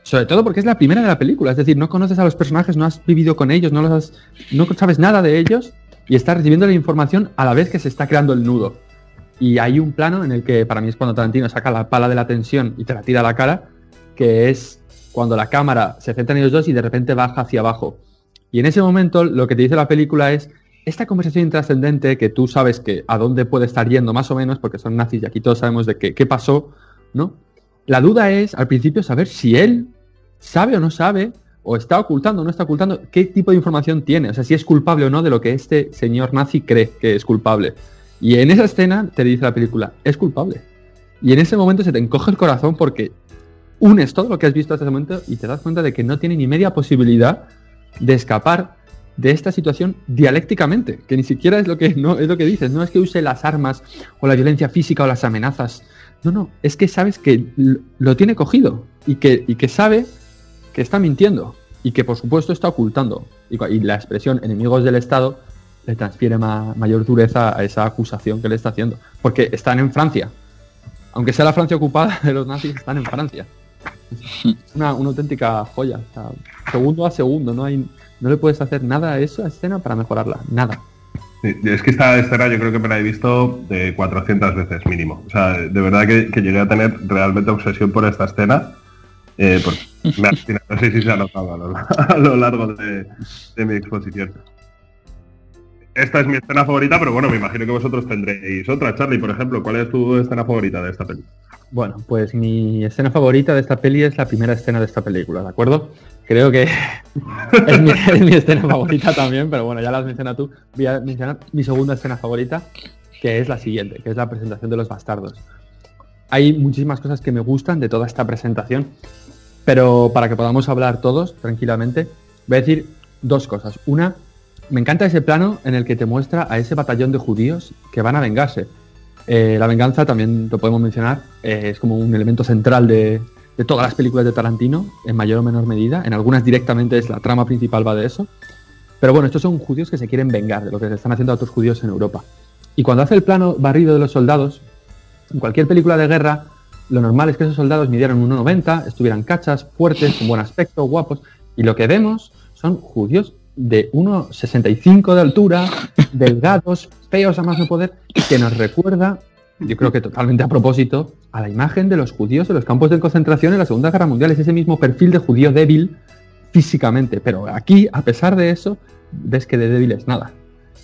Sobre todo porque es la primera de la película. Es decir, no conoces a los personajes, no has vivido con ellos, no los has, no sabes nada de ellos y estás recibiendo la información a la vez que se está creando el nudo. Y hay un plano en el que para mí es cuando Tarantino saca la pala de la tensión y te la tira a la cara, que es cuando la cámara se centra en ellos dos y de repente baja hacia abajo. Y en ese momento lo que te dice la película es esta conversación intrascendente que tú sabes que a dónde puede estar yendo más o menos, porque son nazis y aquí todos sabemos de qué, qué pasó, ¿no? La duda es al principio saber si él sabe o no sabe, o está ocultando o no está ocultando, qué tipo de información tiene, o sea, si es culpable o no de lo que este señor nazi cree que es culpable. Y en esa escena te dice la película, es culpable. Y en ese momento se te encoge el corazón porque unes todo lo que has visto hasta ese momento y te das cuenta de que no tiene ni media posibilidad de escapar de esta situación dialécticamente, que ni siquiera es lo que no es lo que dices, no es que use las armas o la violencia física o las amenazas. No, no, es que sabes que lo tiene cogido y que, y que sabe que está mintiendo y que por supuesto está ocultando. Y, y la expresión enemigos del Estado le transfiere ma- mayor dureza a esa acusación que le está haciendo. Porque están en Francia. Aunque sea la Francia ocupada de los nazis, están en Francia. Una, una auténtica joya. segundo a segundo, no hay, no le puedes hacer nada a esa escena para mejorarla. Nada. Es que esta escena yo creo que me la he visto de 400 veces mínimo. O sea, de verdad que, llegué a tener realmente obsesión por esta escena. Eh, ha- no sé si se ha notado a lo, largo de mi exposición. Esta es mi escena favorita, pero bueno, me imagino que vosotros tendréis otra. Charlie, por ejemplo, ¿cuál es tu escena favorita de esta película? Bueno, pues mi escena favorita de esta peli es la primera escena de esta película, ¿de acuerdo? Creo que es mi, es mi escena favorita también, pero bueno, ya la has mencionado tú. Voy a mencionar mi segunda escena favorita, que es la siguiente, que es la presentación de los bastardos. Hay muchísimas cosas que me gustan de toda esta presentación, pero para que podamos hablar todos tranquilamente, voy a decir dos cosas. Una, me encanta ese plano en el que te muestra a ese batallón de judíos que van a vengarse. Eh, la venganza, también lo podemos mencionar, eh, es como un elemento central de, todas las películas de Tarantino, en mayor o menor medida. En algunas directamente es la trama principal va de eso. Pero bueno, estos son judíos que se quieren vengar de lo que se están haciendo a otros judíos en Europa. Y cuando hace el plano barrido de los soldados, en cualquier película de guerra, lo normal es que esos soldados midieran 1,90, estuvieran cachas, fuertes, con buen aspecto, guapos. Y lo que vemos son judíos de 1,65 de altura, delgados, feos a más no poder, que nos recuerda, yo creo que totalmente a propósito, a la imagen de los judíos en los campos de concentración en la Segunda Guerra Mundial. Es ese mismo perfil de judío débil físicamente. Pero aquí, a pesar de eso, ves que de débil es nada.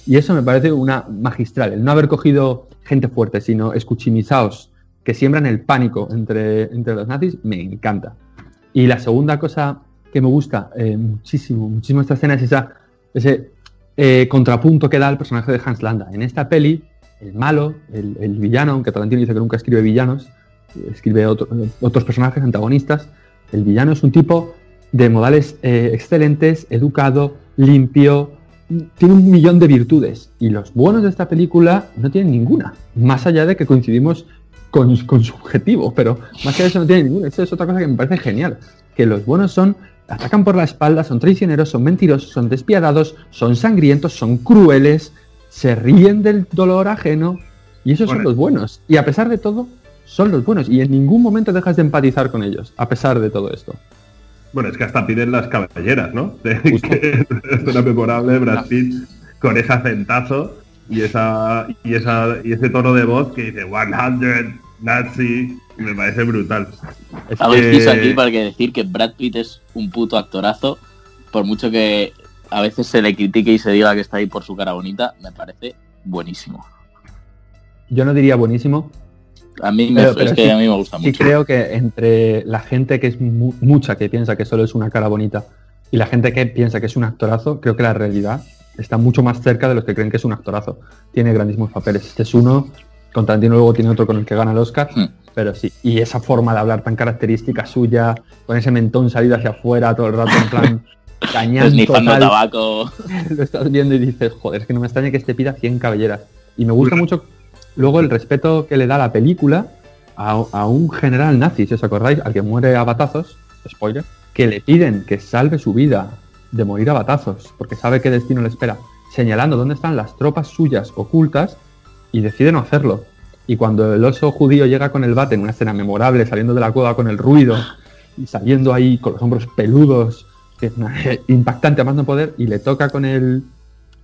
Y eso me parece una magistral, el no haber cogido gente fuerte, sino escuchimizaos que siembran el pánico entre, entre los nazis, me encanta. Y la segunda cosa que me gusta eh, muchísimo, muchísimo esta escena es esa, ese eh, contrapunto que da el personaje de Hans Landa. En esta peli, el malo, el, el villano, aunque Tarantino dice que nunca escribe villanos, escribe otro- otros personajes antagonistas, el villano es un tipo de modales eh, excelentes, educado, limpio, tiene un millón de virtudes. Y los buenos de esta película no tienen ninguna, más allá de que coincidimos con, con su objetivo, pero más allá de eso no tienen ninguna. Eso es otra cosa que me parece genial, que los buenos son atacan por la espalda, son traicioneros, son mentirosos, son despiadados, son sangrientos, son crueles, se ríen del dolor ajeno y esos son los buenos. Y a pesar de todo, son los buenos y en ningún momento dejas de empatizar con ellos, a pesar de todo esto. Bueno, es que hasta piden las caballeras, ¿no? Es una memorable Brad Pitt con ese acentazo y esa y esa y ese tono de voz que dice 100 Nazi me parece brutal. Es Hago que- inciso aquí para que decir que Brad Pitt es un puto actorazo, por mucho que a veces se le critique y se diga que está ahí por su cara bonita, me parece buenísimo. yo no diría buenísimo, A mí me, Pero- pero es que sí- a mí me gusta Sí mucho. creo que entre la gente que es mu- mucha que piensa que solo es una cara bonita y la gente que piensa que es un actorazo, creo que la realidad está mucho más cerca de los que creen que es un actorazo. Tiene grandísimos papeles. Este es uno, con Tarantino luego tiene otro con el que gana el Oscar, Hmm. pero sí. Y esa forma de hablar tan característica suya, con ese mentón salido hacia afuera todo el rato en plan Esnifando total, tabaco. lo estás viendo y dices, joder, es que no me extraña que este pida 100 cabelleras. Y me gusta mucho luego el respeto que le da la película a, a un general nazi, si os acordáis, al que muere a batazos, spoiler, que le piden que salve su vida de morir a batazos, porque sabe qué destino le espera, señalando dónde están las tropas suyas ocultas y decide no hacerlo. Y cuando el oso judío llega con el bate en una escena memorable, saliendo de la cueva con el ruido y saliendo ahí con los hombros peludos, impactante a más no poder, y le toca con el,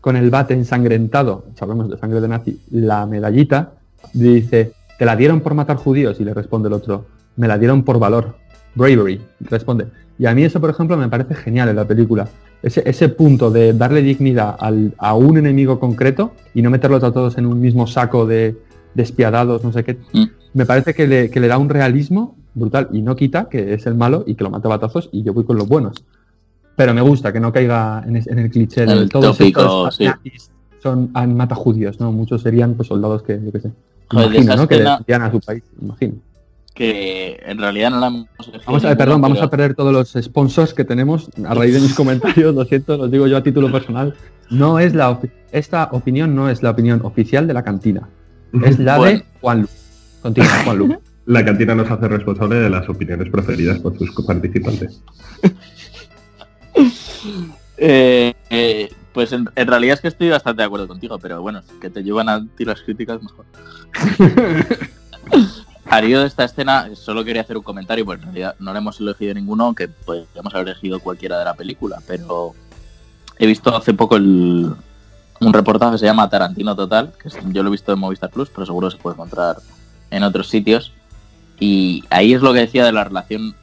con el bate ensangrentado, sabemos de sangre de nazi, la medallita, dice, ¿te la dieron por matar judíos? Y le responde el otro, me la dieron por valor, bravery, responde. Y a mí eso, por ejemplo, me parece genial en la película. Ese, ese punto de darle dignidad al- a un enemigo concreto y no meterlos a todos en un mismo saco de despiadados, no sé qué, Mm. me parece que le, que le da un realismo brutal y no quita que es el malo y que lo mata a batazos y yo voy con los buenos. Pero me gusta que no caiga en, es- en el cliché de todos tópico, estos sí. son mata judíos, ¿no? Muchos serían pues soldados que, yo qué sé, imagino, ¿no? Que escena- defendían a su país, imagino. Que en realidad no la hemos Vamos a, perdón, vamos a perder todos los sponsors que tenemos a raíz de mis comentarios, lo siento, los digo yo a título personal. No es la opi- esta opinión no es la opinión oficial de la cantina, es la Bueno. de Juan Lu. Continúa, Juan Lu. La cantina nos hace responsable de las opiniones preferidas por sus participantes. Eh, eh, pues en, en realidad es que estoy bastante de acuerdo contigo, pero bueno, que te llevan a ti las críticas mejor. Haría de esta escena, solo quería hacer un comentario, porque en realidad no le hemos elegido ninguno, aunque podríamos haber elegido cualquiera de la película, pero he visto hace poco un reportaje que se llama Tarantino Total, que yo lo he visto en Movistar Plus, pero seguro se puede encontrar en otros sitios. Y ahí es lo que decía de la relación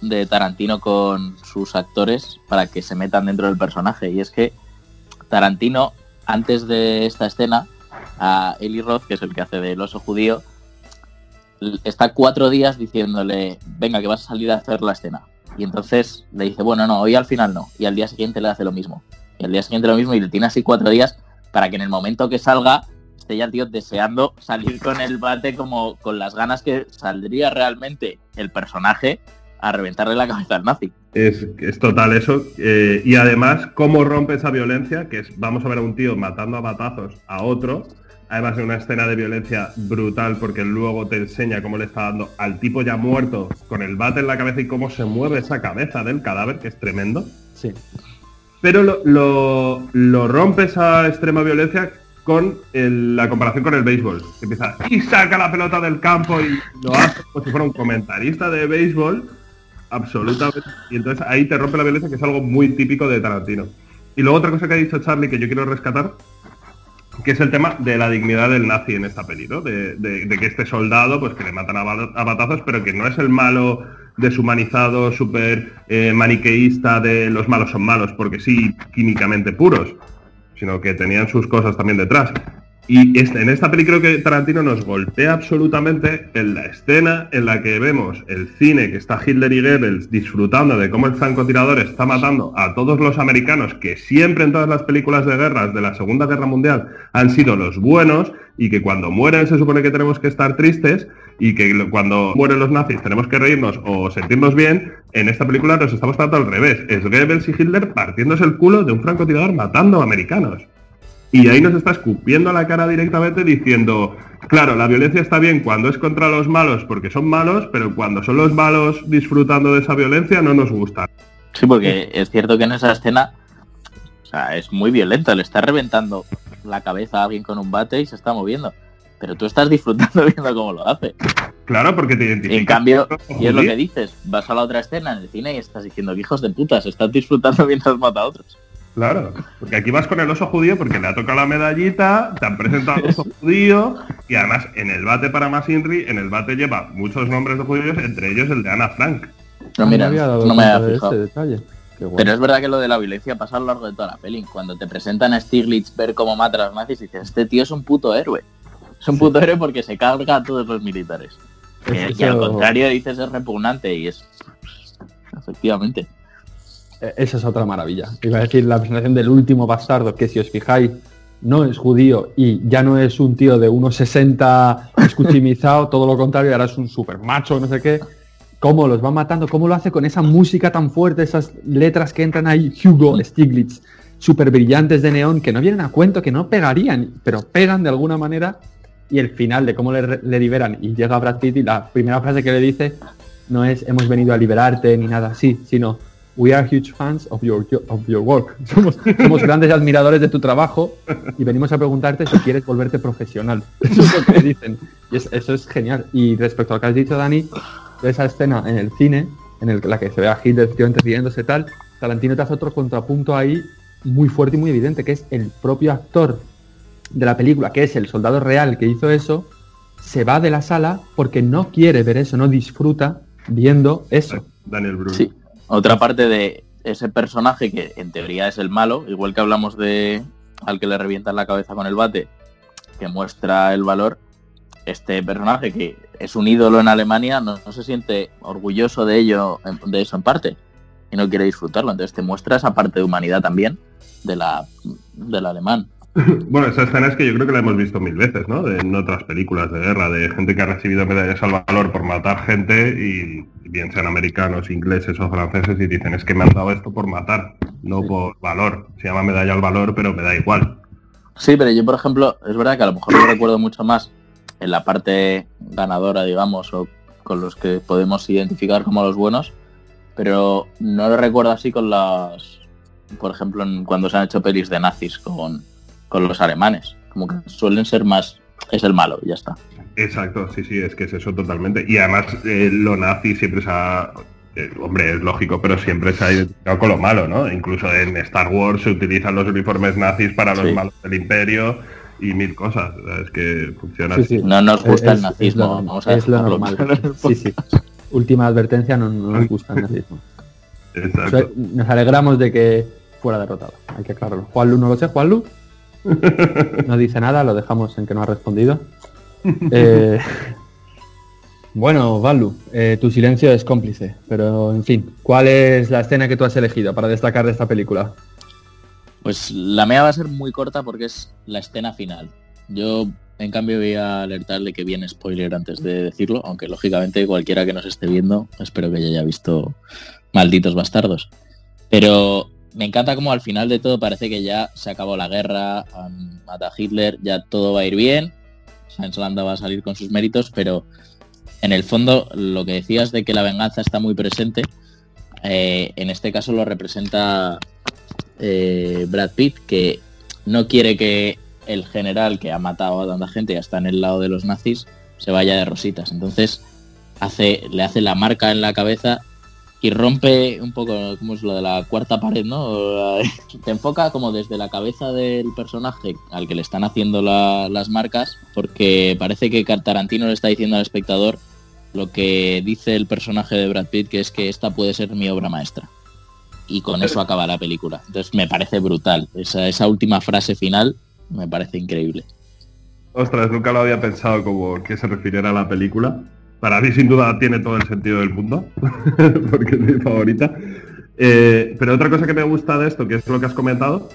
de Tarantino con sus actores para que se metan dentro del personaje. Y es que Tarantino, antes de esta escena, a Eli Roth, que es el que hace del oso judío, está cuatro días diciéndole, venga, que vas a salir a hacer la escena. Y entonces le dice, bueno, no, hoy al final no. Y al día siguiente le hace lo mismo. Y al día siguiente lo mismo y le tiene así cuatro días para que en el momento que salga esté ya el tío deseando salir con el bate como con las ganas que saldría realmente el personaje a reventarle la cabeza al nazi. Es, es total eso. eh, y además, cómo rompe esa violencia, que es, vamos a ver a un tío matando a batazos a otro, además de una escena de violencia brutal, porque luego te enseña cómo le está dando al tipo ya muerto con el bate en la cabeza y cómo se mueve esa cabeza del cadáver, que es tremendo. Sí. Pero lo, lo- lo rompe esa extrema violencia con el- la comparación con el béisbol. Que empieza y saca la pelota del campo y lo hace como si fuera un comentarista de béisbol. Absolutamente. Y entonces ahí te rompe la violencia, que es algo muy típico de Tarantino. Y luego otra cosa que ha dicho Charlie que yo quiero rescatar, que es el tema de la dignidad del nazi en esta peli, ¿no? De, que este soldado, pues que le matan a batazos, pero que no es el malo deshumanizado, súper eh, maniqueísta de los malos son malos, porque sí, químicamente puros, sino que tenían sus cosas también detrás. Y en esta peli creo que Tarantino nos golpea absolutamente en la escena en la que vemos el cine que está Hitler y Goebbels disfrutando de cómo el francotirador está matando a todos los americanos que siempre en todas las películas de guerras de la Segunda Guerra Mundial han sido los buenos y que cuando mueren se supone que tenemos que estar tristes y que cuando mueren los nazis tenemos que reírnos o sentirnos bien, en esta película nos estamos tratando al revés. Es Goebbels y Hitler partiéndose el culo de un francotirador matando americanos. Y ahí nos está escupiendo a la cara directamente diciendo, claro, la violencia está bien cuando es contra los malos porque son malos, pero cuando son los malos disfrutando de esa violencia no nos gusta. Sí, porque es cierto que en esa escena o sea, es muy violenta, le está reventando la cabeza a alguien con un bate y se está moviendo. Pero tú estás disfrutando viendo cómo lo hace. Claro, porque te identificas. En cambio, y es lo que dices, vas a la otra escena en el cine y estás diciendo que hijos de putas, estás disfrutando mientras mata a otros. Claro, porque aquí vas con el oso judío porque le ha tocado la medallita, te han presentado al oso judío y además en el bate para más Inri, en el bate lleva muchos nombres de judíos, entre ellos el de Ana Frank. No, mira, había dado no me había de fijado. ese detalle. Pero es verdad que lo de la violencia pasa a lo largo de toda la peli. Cuando te presentan a Stiglitz ver cómo mata a los nazis, dices, este tío es un puto héroe. Es un puto héroe porque se carga a todos los militares. Que, Eso- que al contrario dices es repugnante y es... Efectivamente. Eh, Esa es otra maravilla. Iba a decir la presentación del último bastardo, que si os fijáis, no es judío y ya no es un tío de 1,60 escuchimizado, todo lo contrario, ahora es un super macho, no sé qué. Cómo los va matando, cómo lo hace con esa música tan fuerte, esas letras que entran ahí, Hugo Stiglitz, súper brillantes de neón, que no vienen a cuento, que no pegarían, pero pegan de alguna manera. Y el final de cómo le, liberan y llega Brad Pitt y la primera frase que le dice no es hemos venido a liberarte ni nada así, sino We are huge fans of your, of your work. Somos, somos grandes admiradores de tu trabajo y venimos a preguntarte si quieres volverte profesional. Eso es lo que dicen. Y es- eso es genial. Y respecto a lo que has dicho, Dani, de esa escena en el cine, en el- la que se ve a Hitler efectivamente riéndose tal, Tarantino te hace otro contrapunto ahí muy fuerte y muy evidente, que es el propio actor de la película, que es el soldado real que hizo eso, se va de la sala porque no quiere ver eso, no disfruta viendo eso. Daniel Brühl. Sí. Otra parte de ese personaje que en teoría es el malo, igual que hablamos de al que le revientan la cabeza con el bate, que muestra el valor, este personaje que es un ídolo en Alemania no, se siente orgulloso de ello, de eso en parte, y no quiere disfrutarlo. Entonces te muestra esa parte de humanidad también de la, del alemán. Bueno, esa escena es que yo creo que la hemos visto mil veces, ¿no? En otras películas de guerra, de gente que ha recibido medallas al valor por matar gente y bien sean americanos, ingleses o franceses y dicen es que me han dado esto por matar, no por valor. Se llama medalla al valor, pero me da igual. Sí, pero yo, por ejemplo, es verdad que a lo mejor lo recuerdo mucho más en la parte ganadora, digamos, o con los que podemos identificar como los buenos, pero no lo recuerdo así con las, por ejemplo, en- cuando se han hecho pelis de nazis con, con los alemanes, como que suelen ser más, es el malo, y ya está. Exacto, sí, sí, es que es eso totalmente. Y además eh, lo nazi siempre se ha... eh, hombre, es lógico, pero siempre se ha identificado con lo malo, ¿no? Incluso en Star Wars se utilizan los uniformes nazis para los Sí. malos del imperio y mil cosas. Es que funciona Sí, así. sí. No nos gusta Es- el es nazismo, lo- vamos a es lo normal. Sí, sí. Última advertencia, no, no nos gusta el nazismo. Exacto. Nos alegramos de que fuera derrotado. Hay que aclararlo. Juanlu no lo sé, Juanlu. No dice nada, lo dejamos en que no ha respondido. Eh, bueno, Valu, eh, tu silencio es cómplice, pero en fin, ¿cuál es la escena que tú has elegido para destacar de esta película? Pues la mía va a ser muy corta porque es la escena final. Yo, en cambio, voy a alertarle que viene spoiler antes de decirlo, aunque lógicamente cualquiera que nos esté viendo, espero que ya haya visto Malditos Bastardos. Pero me encanta como al final de todo parece que ya se acabó la guerra, han matado a Hitler, ya todo va a ir bien, Landa va a salir con sus méritos, pero en el fondo lo que decías de que la venganza está muy presente, eh, en este caso lo representa eh, Brad Pitt, que no quiere que el general que ha matado a tanta gente y está en el lado de los nazis se vaya de rositas. Entonces hace, le hace la marca en la cabeza y rompe un poco, como es lo de la cuarta pared, ¿no? Te enfoca como desde la cabeza del personaje al que le están haciendo la- las marcas, porque parece que Tarantino le está diciendo al espectador lo que dice el personaje de Brad Pitt, que es que esta puede ser mi obra maestra. Y con eso acaba la película. Entonces me parece brutal. Esa, esa última frase final me parece increíble. Ostras, nunca lo había pensado como que se refiriera a la película. Para mí sin duda tiene todo el sentido del mundo, porque es mi favorita. Eh, pero otra cosa que me gusta de esto, que es lo que has comentado,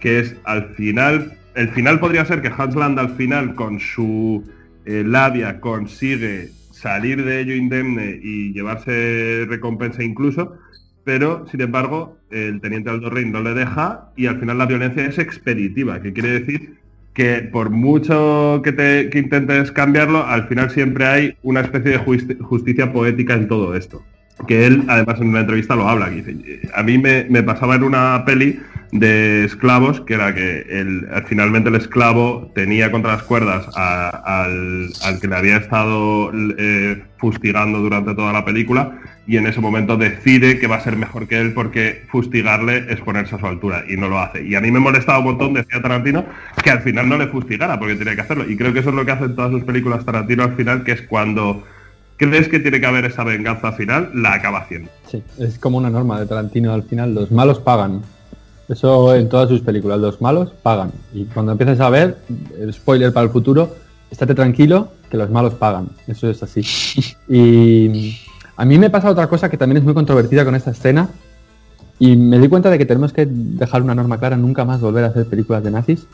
que es al final, el final podría ser que Hans Land al final con su eh, labia consigue salir de ello indemne y llevarse recompensa incluso, pero sin embargo el teniente Aldo Rey no le deja y al final la violencia es expeditiva, que quiere decir que por mucho que, te, que intentes cambiarlo, al final siempre hay una especie de justi- justicia poética en todo esto. Que él, además, en una entrevista lo habla. que dice, a mí me, me pasaba en una peli de esclavos, que era que el, finalmente el esclavo tenía contra las cuerdas al, al que le había estado eh, fustigando durante toda la película y en ese momento decide que va a ser mejor que él porque fustigarle es ponerse a su altura y no lo hace. Y a mí me molestaba un montón, decía Tarantino, que al final no le fustigara porque tenía que hacerlo. Y creo que eso es lo que hacen todas sus películas Tarantino al final, que es cuando crees que tiene que haber esa venganza final, la acaba haciendo. Sí, es como una norma de Tarantino al final, los malos pagan. Eso en todas sus películas, los malos pagan. Y cuando empiezas a ver, el spoiler para el futuro, estate tranquilo, que los malos pagan. Eso es así. Y a mí me pasa otra cosa que también es muy controvertida con esta escena. Y me di cuenta de que tenemos que dejar una norma clara, nunca más volver a hacer películas de nazis.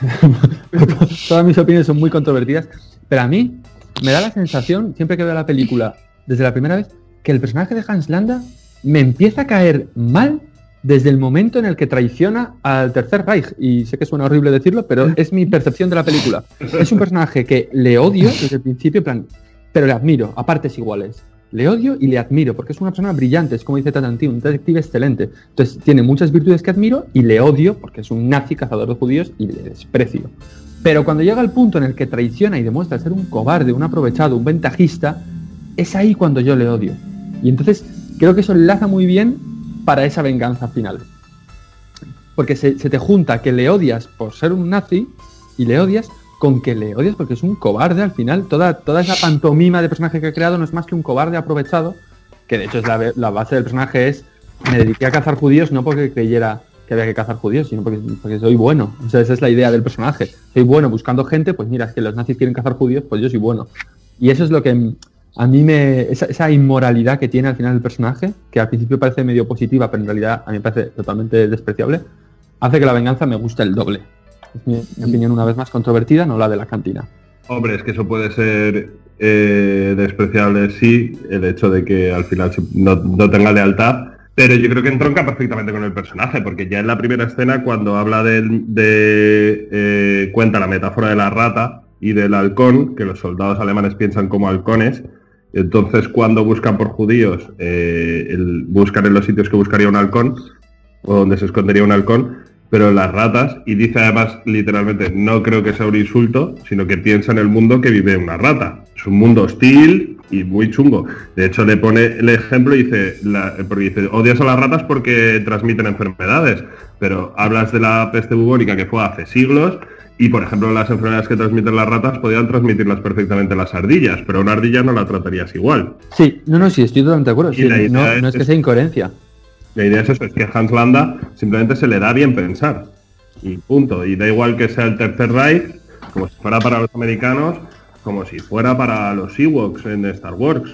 Todas mis opiniones son muy controvertidas. Pero a mí me da la sensación, siempre que veo la película, desde la primera vez, que el personaje de Hans Landa me empieza a caer mal desde el momento en el que traiciona al Tercer Reich. Y sé que suena horrible decirlo, pero es mi percepción de la película. Es un personaje que le odio desde el principio, plan, pero le admiro, a partes iguales. Le odio y le admiro, porque es una persona brillante, es como dice Tarantino, un detective excelente. Entonces tiene muchas virtudes que admiro y le odio, porque es un nazi cazador de judíos y le desprecio. Pero cuando llega al punto en el que traiciona y demuestra ser un cobarde, un aprovechado, un ventajista, es ahí cuando yo le odio. Y entonces creo que eso enlaza muy bien para esa venganza final. Porque se, te junta que le odias por ser un nazi y le odias con que le odias porque es un cobarde al final. Toda, toda esa pantomima de personaje que ha creado no es más que un cobarde aprovechado, que de hecho es la, base del personaje es me dediqué a cazar judíos no porque creyera que había que cazar judíos, sino porque, soy bueno. O sea, esa es la idea del personaje. Soy bueno buscando gente, pues mira, es que los nazis quieren cazar judíos, pues yo soy bueno. Y eso es lo que a mí me. Esa, inmoralidad que tiene al final el personaje, que al principio parece medio positiva, pero en realidad a mí me parece totalmente despreciable, hace que la venganza me guste el doble. Es mi, opinión una vez más controvertida, no la de la cantina. Hombre, es que eso puede ser eh, despreciable, sí, el hecho de que al final no, tenga lealtad, pero yo creo que entronca perfectamente con el personaje, porque ya en la primera escena, cuando habla de, eh, cuenta la metáfora de la rata y del halcón, que los soldados alemanes piensan como halcones, entonces, cuando buscan por judíos, eh, buscan en los sitios que buscaría un halcón, o donde se escondería un halcón, pero las ratas, y dice además literalmente, no creo que sea un insulto, sino que piensa en el mundo que vive una rata. Es un mundo hostil y muy chungo. De hecho, le pone el ejemplo y dice, porque dice, odias a las ratas porque transmiten enfermedades, pero hablas de la peste bubónica que fue hace siglos y por ejemplo, las enfermedades que transmiten las ratas podrían transmitirlas perfectamente las ardillas, pero una ardilla no la tratarías igual. Sí, no, no, sí, estoy totalmente de acuerdo. no, es, que sea incoherencia. La idea es eso, es que Hans Landa simplemente se le da bien pensar. Y punto. Y da igual que sea el tercer Reich, como si fuera para los americanos, como si fuera para los Ewoks en Star Wars.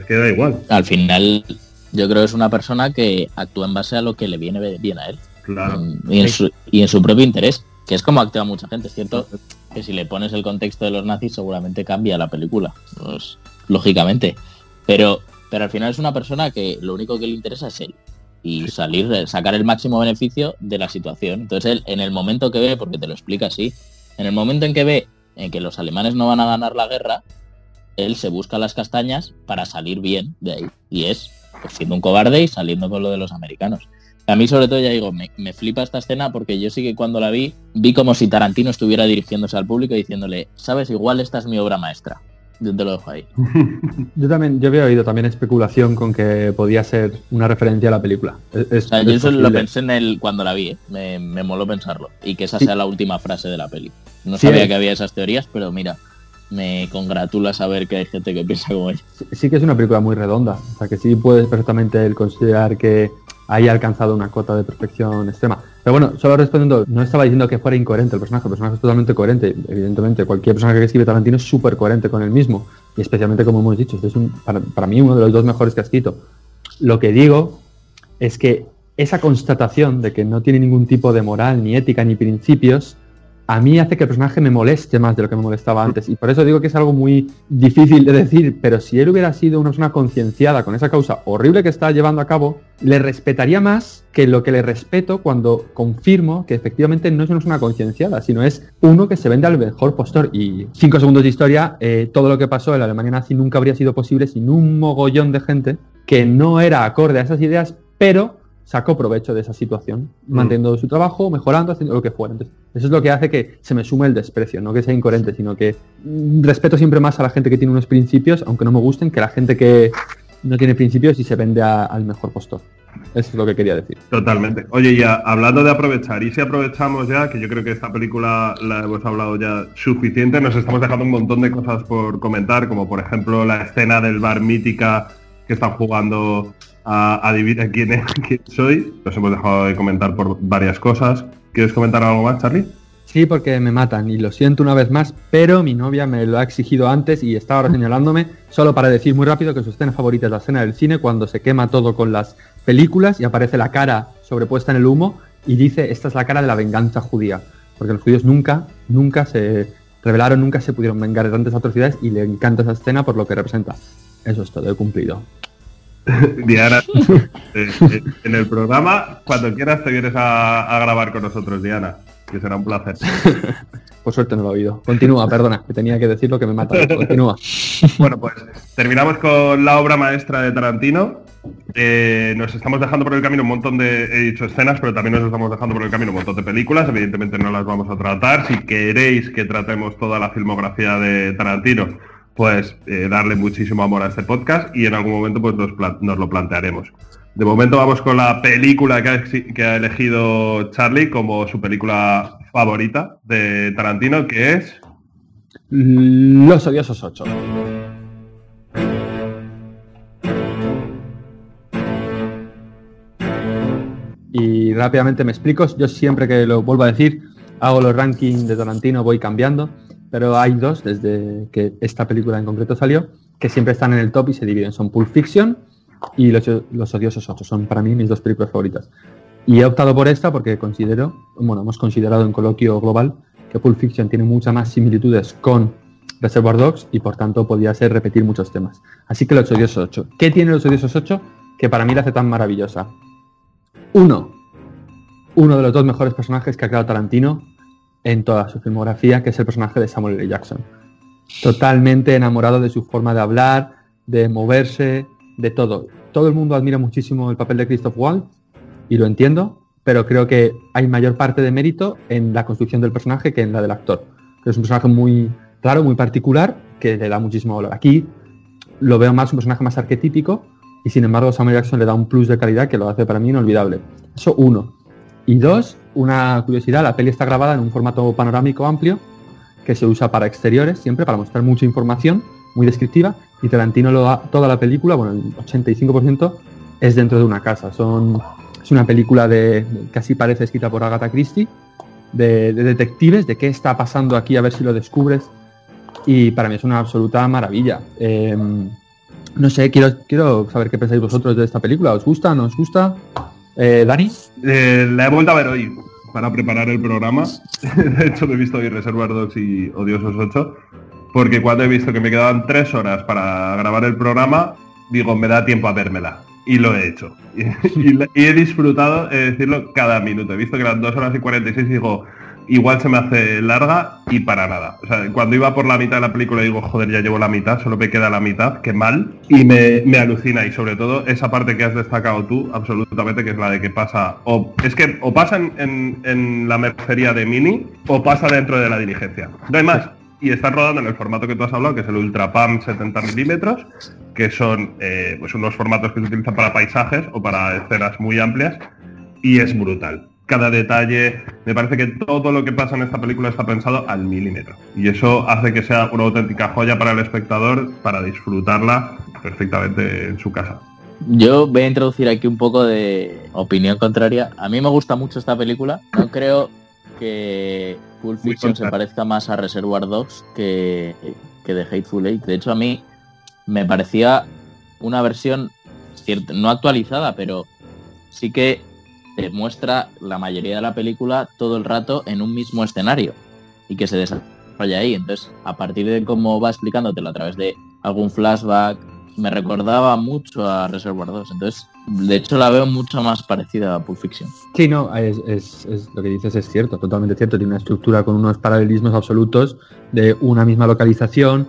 Es que da igual. Al final, yo creo que es una persona que actúa en base a lo que le viene bien a él. Claro. y en su propio interés que es como actúa mucha gente. Es cierto que si le pones el contexto de los nazis seguramente cambia la película, pues, lógicamente. Pero, pero al final es una persona que lo único que le interesa es él y salir, sacar el máximo beneficio de la situación. Entonces él, en el momento que ve, porque te lo explica así, en el momento en que ve en que los alemanes no van a ganar la guerra, él se busca las castañas para salir bien de ahí. Y es pues, siendo un cobarde y saliendo con lo de los americanos. A mí sobre todo, ya digo, me, flipa esta escena porque yo sí que cuando la vi, vi como si Tarantino estuviera dirigiéndose al público diciéndole, sabes, igual esta es mi obra maestra. Yo te lo dejo ahí. yo también, yo había oído también especulación con que podía ser una referencia a la película. yo eso lo pensé en el cuando la vi, ¿eh? me, me, moló pensarlo. Y que esa sea la última frase de la peli. No sabía que había esas teorías, pero mira, me congratula saber que hay gente que piensa como ella. Sí, que es una película muy redonda. O sea que sí puedes perfectamente considerar que haya alcanzado una cota de perfección extrema. Pero bueno, solo respondiendo, no estaba diciendo que fuera incoherente el personaje, el personaje es totalmente coherente. Evidentemente, cualquier personaje que escribe Tarantino es súper coherente con él mismo. Y especialmente, como hemos dicho, este es un, para, para mí uno de los dos mejores que ha escrito. Lo que digo es que esa constatación de que no tiene ningún tipo de moral, ni ética, ni principios, a mí hace que el personaje me moleste más de lo que me molestaba antes. Y por eso digo que es algo muy difícil de decir, pero si él hubiera sido una persona concienciada con esa causa horrible que está llevando a cabo, le respetaría más que lo que le respeto cuando confirmo que efectivamente no es una persona concienciada, sino es uno que se vende al mejor postor. Y cinco segundos de historia, eh, todo lo que pasó en la Alemania nazi nunca habría sido posible sin un mogollón de gente que no era acorde a esas ideas, pero sacó provecho de esa situación, mm. manteniendo su trabajo, mejorando, haciendo lo que fuera. Entonces, eso es lo que hace que se me sume el desprecio, no que sea incoherente, sino que mm, respeto siempre más a la gente que tiene unos principios, aunque no me gusten, que a la gente que no tiene principios y se vende al mejor postor. Eso es lo que quería decir. Totalmente. Oye, ya hablando de aprovechar, y si aprovechamos ya, que yo creo que esta película la hemos hablado ya suficiente, nos estamos dejando un montón de cosas por comentar, como por ejemplo la escena del bar mítica que están jugando a adivinar quién, es, quién soy. Nos hemos dejado de comentar por varias cosas. ¿Quieres comentar algo más, Charlie? Sí, porque me matan y lo siento una vez más, pero mi novia me lo ha exigido antes y está ahora señalándome solo para decir muy rápido que su escena favorita es la escena del cine cuando se quema todo con las películas y aparece la cara sobrepuesta en el humo y dice esta es la cara de la venganza judía, porque los judíos nunca, nunca se revelaron, nunca se pudieron vengar de tantas atrocidades y le encanta esa escena por lo que representa. Eso es todo, he cumplido. Diana, eh, eh, en el programa, cuando quieras te vienes a, a grabar con nosotros, Diana que será un placer. Por suerte no lo he oído. Continúa, perdona, que tenía que decir lo que me mata. Continúa. bueno, pues terminamos con la obra maestra de Tarantino. Eh, nos estamos dejando por el camino un montón de, he dicho escenas, pero también nos estamos dejando por el camino un montón de películas. Evidentemente no las vamos a tratar. Si queréis que tratemos toda la filmografía de Tarantino, pues eh, darle muchísimo amor a este podcast y en algún momento pues nos, nos lo plantearemos. De momento vamos con la película que ha, elegido Charlie como su película favorita de Tarantino, que es... Los odiosos 8. Y rápidamente me explico, yo siempre que lo vuelvo a decir, hago los rankings de Tarantino, voy cambiando, pero hay dos desde que esta película en concreto salió, que siempre están en el top y se dividen. Son Pulp Fiction y Los, los Odiosos 8. Son para mí mis dos películas favoritas. Y he optado por esta porque considero, bueno, hemos considerado en coloquio global que Pulp Fiction tiene muchas más similitudes con Reservoir Dogs y por tanto podría ser repetir muchos temas. Así que Los Odiosos 8. ¿Qué tiene Los Odiosos 8 que para mí la hace tan maravillosa? Uno, uno de los dos mejores personajes que ha creado Tarantino en toda su filmografía, que es el personaje de Samuel L. Jackson. Totalmente enamorado de su forma de hablar, de moverse, de todo. Todo el mundo admira muchísimo el papel de Christoph Waltz y lo entiendo, pero creo que hay mayor parte de mérito en la construcción del personaje que en la del actor. es un personaje muy raro, muy particular, que le da muchísimo valor. Aquí lo veo más un personaje más arquetípico y sin embargo Samuel Jackson le da un plus de calidad que lo hace para mí inolvidable. Eso uno. Y dos, una curiosidad, la peli está grabada en un formato panorámico amplio que se usa para exteriores, siempre para mostrar mucha información, muy descriptiva, y Tarantino lo da, toda la película, bueno, el 85% es dentro de una casa. Son, es una película de, casi parece escrita por Agatha Christie, de, detectives, de qué está pasando aquí, a ver si lo descubres. Y para mí es una absoluta maravilla. Em, no sé, quiero, quiero saber qué pensáis vosotros de esta película. ¿Os gusta? ¿No os gusta? Eh, ¿Dani? Eh, la he vuelto a ver hoy para preparar el programa. de hecho, me he visto hoy Reservoir Dogs y Odiosos 8 porque cuando he visto que me quedaban tres horas para grabar el programa, digo, me da tiempo a vérmela. Y lo he hecho. Y, he disfrutado, he decirlo, cada minuto. He visto que eran dos horas y 46 y digo, igual se me hace larga y para nada. O sea, cuando iba por la mitad de la película digo, joder, ya llevo la mitad, solo me queda la mitad, qué mal. Y me, alucina. Y sobre todo esa parte que has destacado tú, absolutamente, que es la de que pasa, o es que o pasa en, en la mercería de Mini o pasa dentro de la diligencia. No hay más y están rodando en el formato que tú has hablado, que es el Ultra PAM 70 milímetros, que son eh, pues unos formatos que se utilizan para paisajes o para escenas muy amplias, y es brutal. Cada detalle, me parece que todo lo que pasa en esta película está pensado al milímetro. Y eso hace que sea una auténtica joya para el espectador, para disfrutarla perfectamente en su casa. Yo voy a introducir aquí un poco de opinión contraria. A mí me gusta mucho esta película. No creo que Pulp Fiction se parezca más a Reservoir Dogs que, que The Hateful Eight. De hecho, a mí me parecía una versión no actualizada, pero sí que muestra la mayoría de la película todo el rato en un mismo escenario y que se desarrolla ahí. Entonces, a partir de cómo va explicándotelo a través de algún flashback, me recordaba mucho a Reservoir 2. Entonces, de hecho, la veo mucho más parecida a Pulp Fiction. Sí, no, es, lo que dices es cierto, totalmente cierto. Tiene una estructura con unos paralelismos absolutos de una misma localización,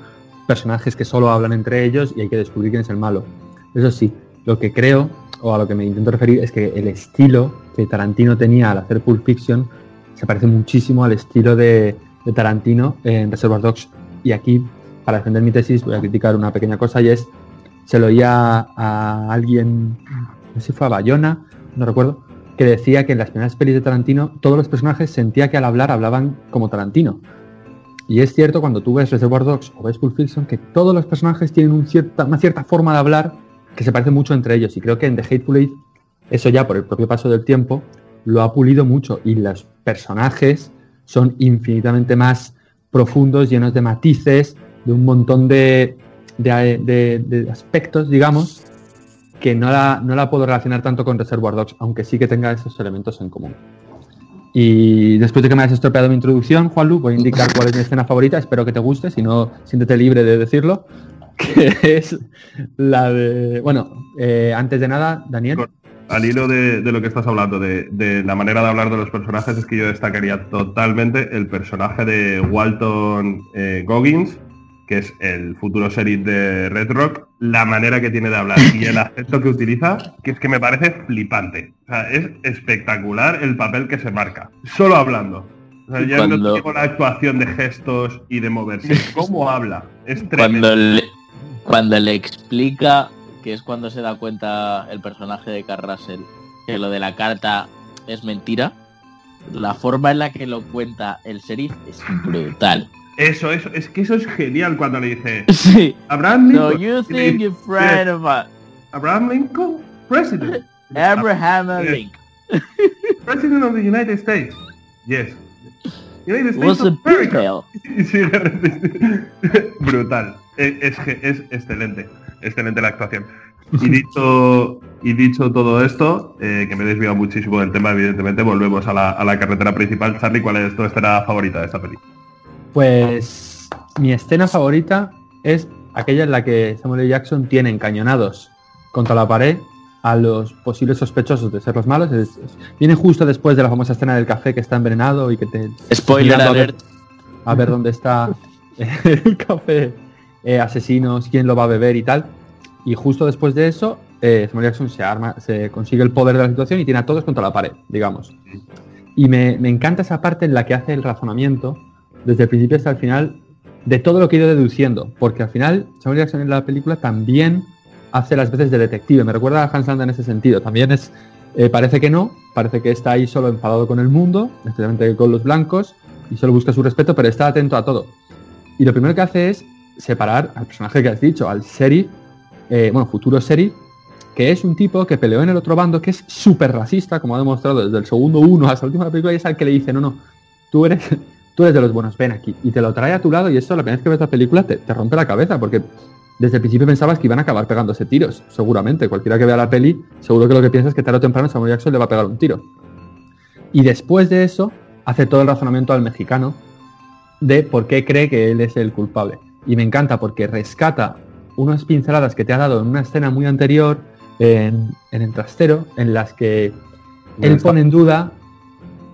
personajes que solo hablan entre ellos y hay que descubrir quién es el malo. Eso sí, lo que creo, o a lo que me intento referir, es que el estilo que Tarantino tenía al hacer Pulp Fiction se parece muchísimo al estilo de, Tarantino en Reservoir Dogs. Y aquí, para defender mi tesis, voy a criticar una pequeña cosa y es se lo oía a alguien, no sé si fue a Bayona, no recuerdo, que decía que en las primeras pelis de Tarantino todos los personajes sentía que al hablar hablaban como Tarantino. Y es cierto cuando tú ves Reservoir Dogs o ves Pulp Fiction que todos los personajes tienen una cierta forma de hablar que se parece mucho entre ellos. Y creo que en The Hateful Eight eso ya por el propio paso del tiempo lo ha pulido mucho y los personajes son infinitamente más profundos, llenos de matices, de un montón de- de aspectos, digamos, que no la, no la puedo relacionar tanto con Reservoir Dogs, aunque sí que tenga esos elementos en común. Y después de que me hayas estropeado mi introducción, Juanlu, voy a indicar cuál es mi escena favorita, espero que te guste, si no, siéntete libre de decirlo, que es la de... Bueno, eh, antes de nada, Daniel. Al hilo de, de lo que estás hablando, de, de la manera de hablar de los personajes, es que yo destacaría totalmente el personaje de Walton eh, Goggins, que es el futuro sheriff de Red Rock, la manera que tiene de hablar y el acento que utiliza, que es que me parece flipante. O sea, es espectacular el papel que se marca, solo hablando. O sea, ya no Cuando- te digo la actuación de gestos y de moverse, cómo habla. Es tremendo. Cuando le, cuando le explica, que es cuando se da cuenta el personaje de Carl Russell, que lo de la carta es mentira, la forma en la que lo cuenta el sheriff es brutal. Eso, eso, es que eso es genial cuando le dice Sí. Abraham So Lincoln. you y le think you're friend of a- Abraham Lincoln, president. Abraham. Lincoln President of the United States. Yes. Was a female. Y sigue. Brutal. Es, es, es excelente. Excelente la actuación. Y dicho, y dicho todo esto, eh, que me he desviado muchísimo del tema, evidentemente, volvemos a la, a la carretera principal. Charlie, ¿cuál es tu escena favorita de esta película? Pues mi escena favorita es aquella en la que Samuel L. Jackson tiene encañonados contra la pared a los posibles sospechosos de ser los malos. Es- es- viene justo después de la famosa escena del café que está envenenado y que te Spoiler a ver- a ver dónde está el café, eh, asesinos, quién lo va a beber y tal. Y justo después de eso, eh, Samuel Jackson se arma, se consigue el poder de la situación y tiene a todos contra la pared, digamos. Y me, me encanta esa parte en la que hace el razonamiento, desde el principio hasta el final, de todo lo que he ido deduciendo. Porque al final, Samuel Jackson en la película también hace las veces de detective. Me recuerda a Hans Landa en ese sentido. También es, eh, parece que no, parece que está ahí solo enfadado con el mundo, especialmente con los blancos, y solo busca su respeto, pero está atento a todo. Y lo primero que hace es separar al personaje que has dicho, al sheriff, eh, bueno, futuro sheriff, que es un tipo que peleó en el otro bando, que es súper racista, como ha demostrado desde el segundo uno hasta la última película, y es al que le dice, no, no, tú eres, tú eres de los buenos, ven aquí. Y te lo trae a tu lado, y eso la primera vez que ves la película te, te rompe la cabeza, porque desde el principio pensabas que iban a acabar pegándose tiros, seguramente. Cualquiera que vea la peli, seguro que lo que piensa es que tarde o temprano Samuel Jackson le va a pegar un tiro. Y después de eso, hace todo el razonamiento al mexicano de por qué cree que él es el culpable. Y me encanta porque rescata unas pinceladas que te ha dado en una escena muy anterior, en, en el trastero, en las que él pone en duda,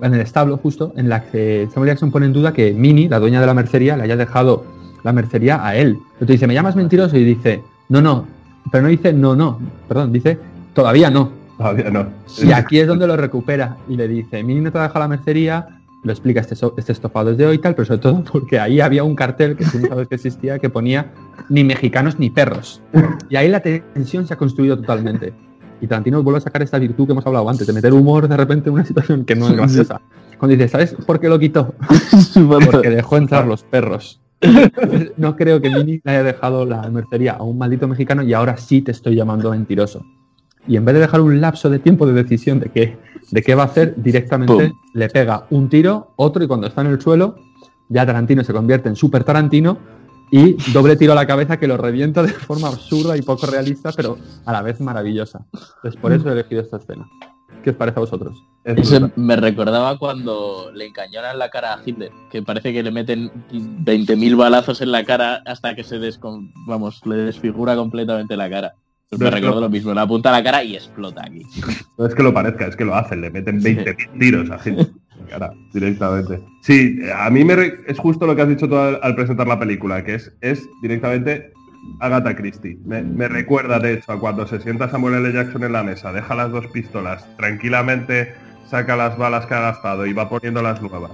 en el establo justo, en la que Samuel Jackson pone en duda que Minnie, la dueña de la mercería, le haya dejado la mercería a él. Entonces dice, me llamas mentiroso y dice, no, no, pero no dice, no, no, perdón, dice, todavía no. Todavía no. Y aquí es donde lo recupera y le dice, Minnie no te ha dejado la mercería, lo explica este, so- este estofado es de hoy y tal, pero sobre todo porque ahí había un cartel que tú no sabes que existía que ponía ni mexicanos ni perros. Y ahí la tensión se ha construido totalmente. Y Tarantino vuelve a sacar esta virtud que hemos hablado antes, de meter humor de repente en una situación que no es graciosa. Cuando dice, ¿sabes por qué lo quitó? Porque dejó entrar los perros. No creo que Minnie le haya dejado la mercería a un maldito mexicano y ahora sí te estoy llamando mentiroso. Y en vez de dejar un lapso de tiempo de decisión de qué, de qué va a hacer, directamente Pum. le pega un tiro, otro y cuando está en el suelo, ya Tarantino se convierte en super Tarantino y doble tiro a la cabeza que lo revienta de forma absurda y poco realista, pero a la vez maravillosa. Entonces por eso he elegido esta escena. ¿Qué os parece a vosotros? Es Eso me recordaba cuando le encañonan la cara a Hitler, que parece que le meten 20.000 balazos en la cara hasta que se descon... vamos, le desfigura completamente la cara. Pues me recuerdo lo mismo, le apunta a la cara y explota aquí. No es que lo parezca, es que lo hacen, le meten 20 tiros a gente. en Cara, directamente. Sí, a mí me re- es justo lo que has dicho tú al, al presentar la película, que es, es directamente Agatha Christie. Me, me recuerda, de hecho, a cuando se sienta Samuel L. Jackson en la mesa, deja las dos pistolas, tranquilamente saca las balas que ha gastado y va poniendo las nuevas.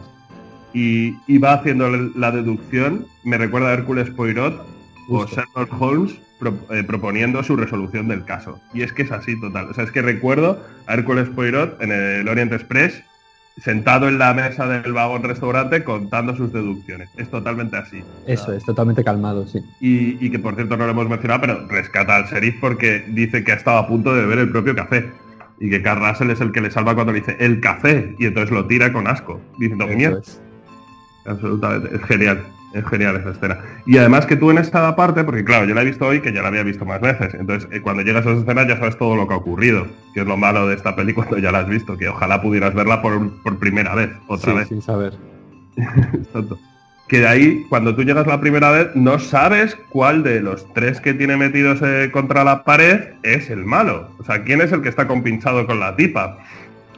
Y, y va haciendo la deducción, me recuerda a Hércules Poirot o. Sherlock Holmes pro- eh, proponiendo su resolución del caso. Y es que es así total. O sea, es que recuerdo a Hércules Poirot en el Orient Express sentado en la mesa del vagón restaurante contando sus deducciones. Es totalmente así. Eso es, totalmente calmado, sí. Y, y que por cierto no lo hemos mencionado, pero rescata al sheriff porque dice que ha estado a punto de beber el propio café. Y que Carl Russell es el que le salva cuando le dice el café. Y entonces lo tira con asco. Diciendo, mierda, es. absolutamente. Es genial, es genial esa escena. Y además que tú en esta parte, porque claro, yo la he visto hoy, que ya la había visto más veces, entonces eh, cuando llegas a esa escena ya sabes todo lo que ha ocurrido, que es lo malo de esta película cuando ya la has visto, que ojalá pudieras verla por, por primera vez, otra Sí, vez. sin saber. Exacto. Que de ahí, cuando tú llegas la primera vez, no sabes cuál de los tres que tiene metidos eh, contra la pared es el malo. O sea, quién es el que está compinchado con la tipa.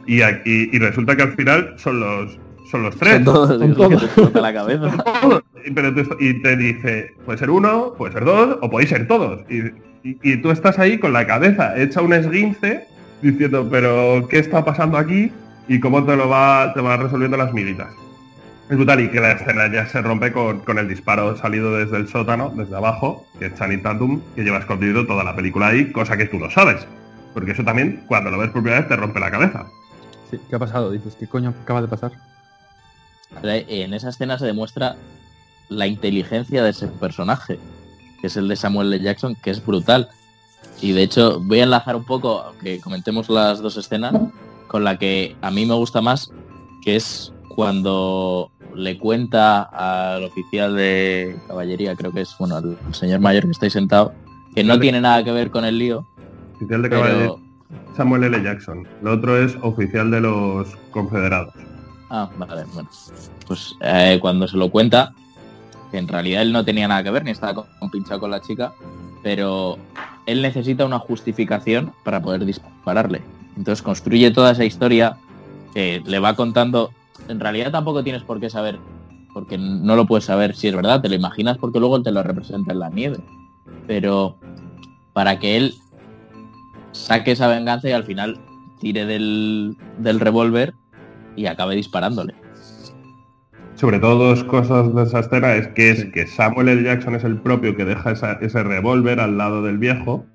Y, aquí, y resulta que al final son los, son los tres. Son todos, Son que te explota la cabeza. Todos. Y, pero tú- y te dice, puede ser uno, puede ser dos, o podéis ser todos. Y, y- y tú estás ahí con la cabeza hecha un esguince, diciendo, pero ¿qué está pasando aquí? Y cómo te lo va, te va resolviendo las miguitas. Es brutal y que la escena ya se rompe con, con el disparo salido desde el sótano, desde abajo, que es Channing Tatum, que lleva escondido toda la película ahí, cosa que tú no sabes. Porque eso también, cuando lo ves por primera vez, te rompe la cabeza. Sí, ¿Qué ha pasado? Dices, ¿qué coño acaba de pasar? En esa escena se demuestra la inteligencia de ese personaje, que es el de Samuel L. Jackson, que es brutal. Y de hecho, voy a enlazar un poco, aunque comentemos las dos escenas, con la que a mí me gusta más, que es cuando le cuenta al oficial de caballería, creo que es, bueno, al señor mayor que está ahí sentado, que no tiene nada que ver con el lío, Oficial de caballería, pero... Samuel L. Jackson. Lo otro es oficial de los confederados. Ah, vale, bueno. Pues eh, cuando se lo cuenta, en realidad él no tenía nada que ver, ni estaba compinchado con la chica, pero él necesita una justificación para poder dispararle. Entonces construye toda esa historia que le va contando. En realidad tampoco tienes por qué saber, porque no lo puedes saber si es verdad, te lo imaginas porque luego te lo representa en la nieve. Pero para que él saque esa venganza y al final tire del, del revólver y acabe disparándole. Sobre todo dos cosas de esa escena es que es que Samuel L. Jackson es el propio que deja esa- ese revólver al lado del viejo.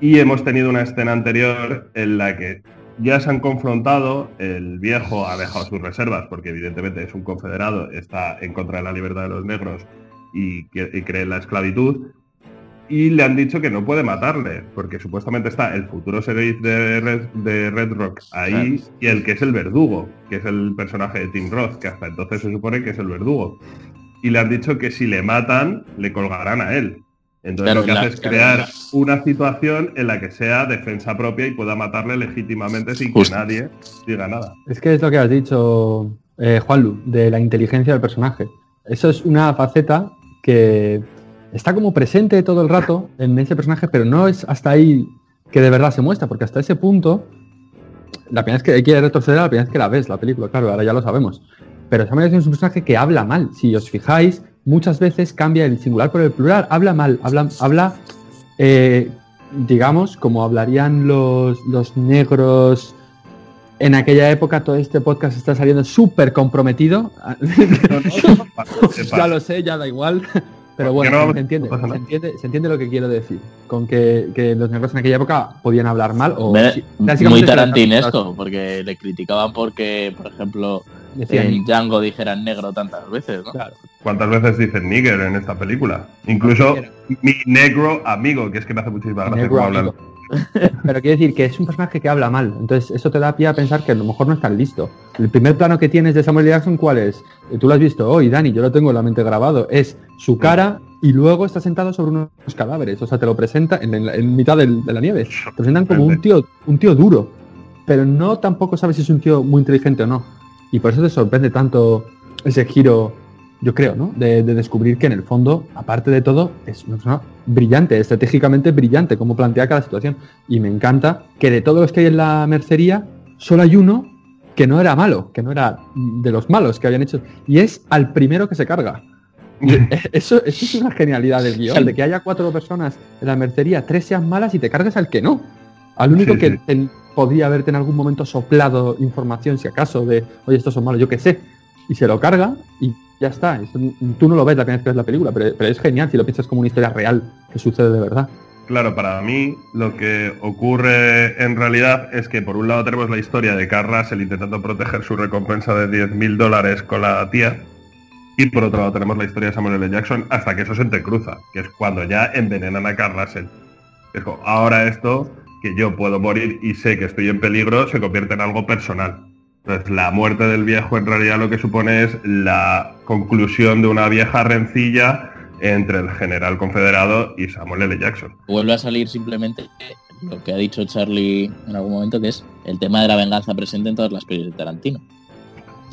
Y hemos tenido una escena anterior en la que ya se han confrontado, el viejo ha dejado sus reservas porque evidentemente es un confederado, está en contra de la libertad de los negros y, que- y cree en la esclavitud. Y le han dicho que no puede matarle, porque supuestamente está el futuro sheriff de Red, de Red Rock ahí Claro. y el que es el verdugo, que es el personaje de Tim Roth, que hasta entonces se supone que es el verdugo. Y le han dicho que si le matan, le colgarán a él. Entonces Claro, lo que la- hace es claro, crear la- una situación en la que sea defensa propia y pueda matarle legítimamente sin Justo. que nadie diga nada. Es que es lo que has dicho, eh, Juanlu, de la inteligencia del personaje. Eso es una faceta que está como presente todo el rato en ese personaje, pero no es hasta ahí que de verdad se muestra, porque hasta ese punto, la primera vez que que retroceder, la primera vez que la ves, la película, claro, ahora ya lo sabemos. Pero Samuel Jackson es un personaje que habla mal. Si os fijáis, muchas veces cambia el singular por el plural, habla mal, habla, habla eh, digamos, como hablarían los, los negros en aquella época, todo este podcast está saliendo súper comprometido. Ya lo sé, ya da igual. Pero ¿Por qué bueno, no? se, entiende, No se, entiende, se entiende lo que quiero decir. Con que, que los negros en aquella época podían hablar mal o... Ve- sí, Muy tarantinesco, porque le criticaban porque, por ejemplo, Decían, en Django dijeran negro tantas veces, ¿no? claro, ¿Cuántas veces dicen nigger en esta película? Incluso mi negro amigo, que es que me hace muchísima gracia negro cómo hablan. Pero quiero decir que es un personaje que habla mal. Entonces eso te da pie a pensar que a lo mejor no es tan listo. El primer plano que tienes de Samuel Jackson, ¿cuál es? Eh, Tú lo has visto hoy, Dani, yo lo tengo en la mente grabado. Es su cara y luego está sentado sobre unos cadáveres. O sea, te lo presenta en, en la- en mitad del- de la nieve. Te presentan como un tío, un tío duro. Pero no tampoco sabes si es un tío muy inteligente o no. Y por eso te sorprende tanto ese giro, yo creo, ¿no? De, de descubrir que en el fondo, aparte de todo, es una persona brillante, estratégicamente brillante, como plantea cada situación. Y me encanta que de todos los que hay en la mercería, solo hay uno que no era malo, que no era de los malos que habían hecho. Y es al primero que se carga. Y eso, eso es una genialidad del guion, de que haya cuatro personas en la mercería, tres sean malas y te cargues al que no. Al único Sí, que sí. en- podía haberte en algún momento soplado información, si acaso, de, oye, estos son malos, yo qué sé. Y se lo carga y ya está. Eso tú no lo ves la primera vez que ves la película, pero, pero es genial si lo piensas como una historia real que sucede de verdad. Claro, para mí lo que ocurre en realidad es que por un lado tenemos la historia de Carl Russell intentando proteger su recompensa de 10.000 dólares con la tía y por otro lado tenemos la historia de Samuel L. Jackson hasta que eso se entrecruza, que es cuando ya envenenan a Carl Russell. Es como, ahora esto, que yo puedo morir y sé que estoy en peligro, se convierte en algo personal. Entonces, la muerte del viejo en realidad lo que supone es la conclusión de una vieja rencilla entre el general confederado y Samuel L. Jackson. Vuelve a salir simplemente lo que ha dicho Charlie en algún momento, que es el tema de la venganza presente en todas las películas de Tarantino.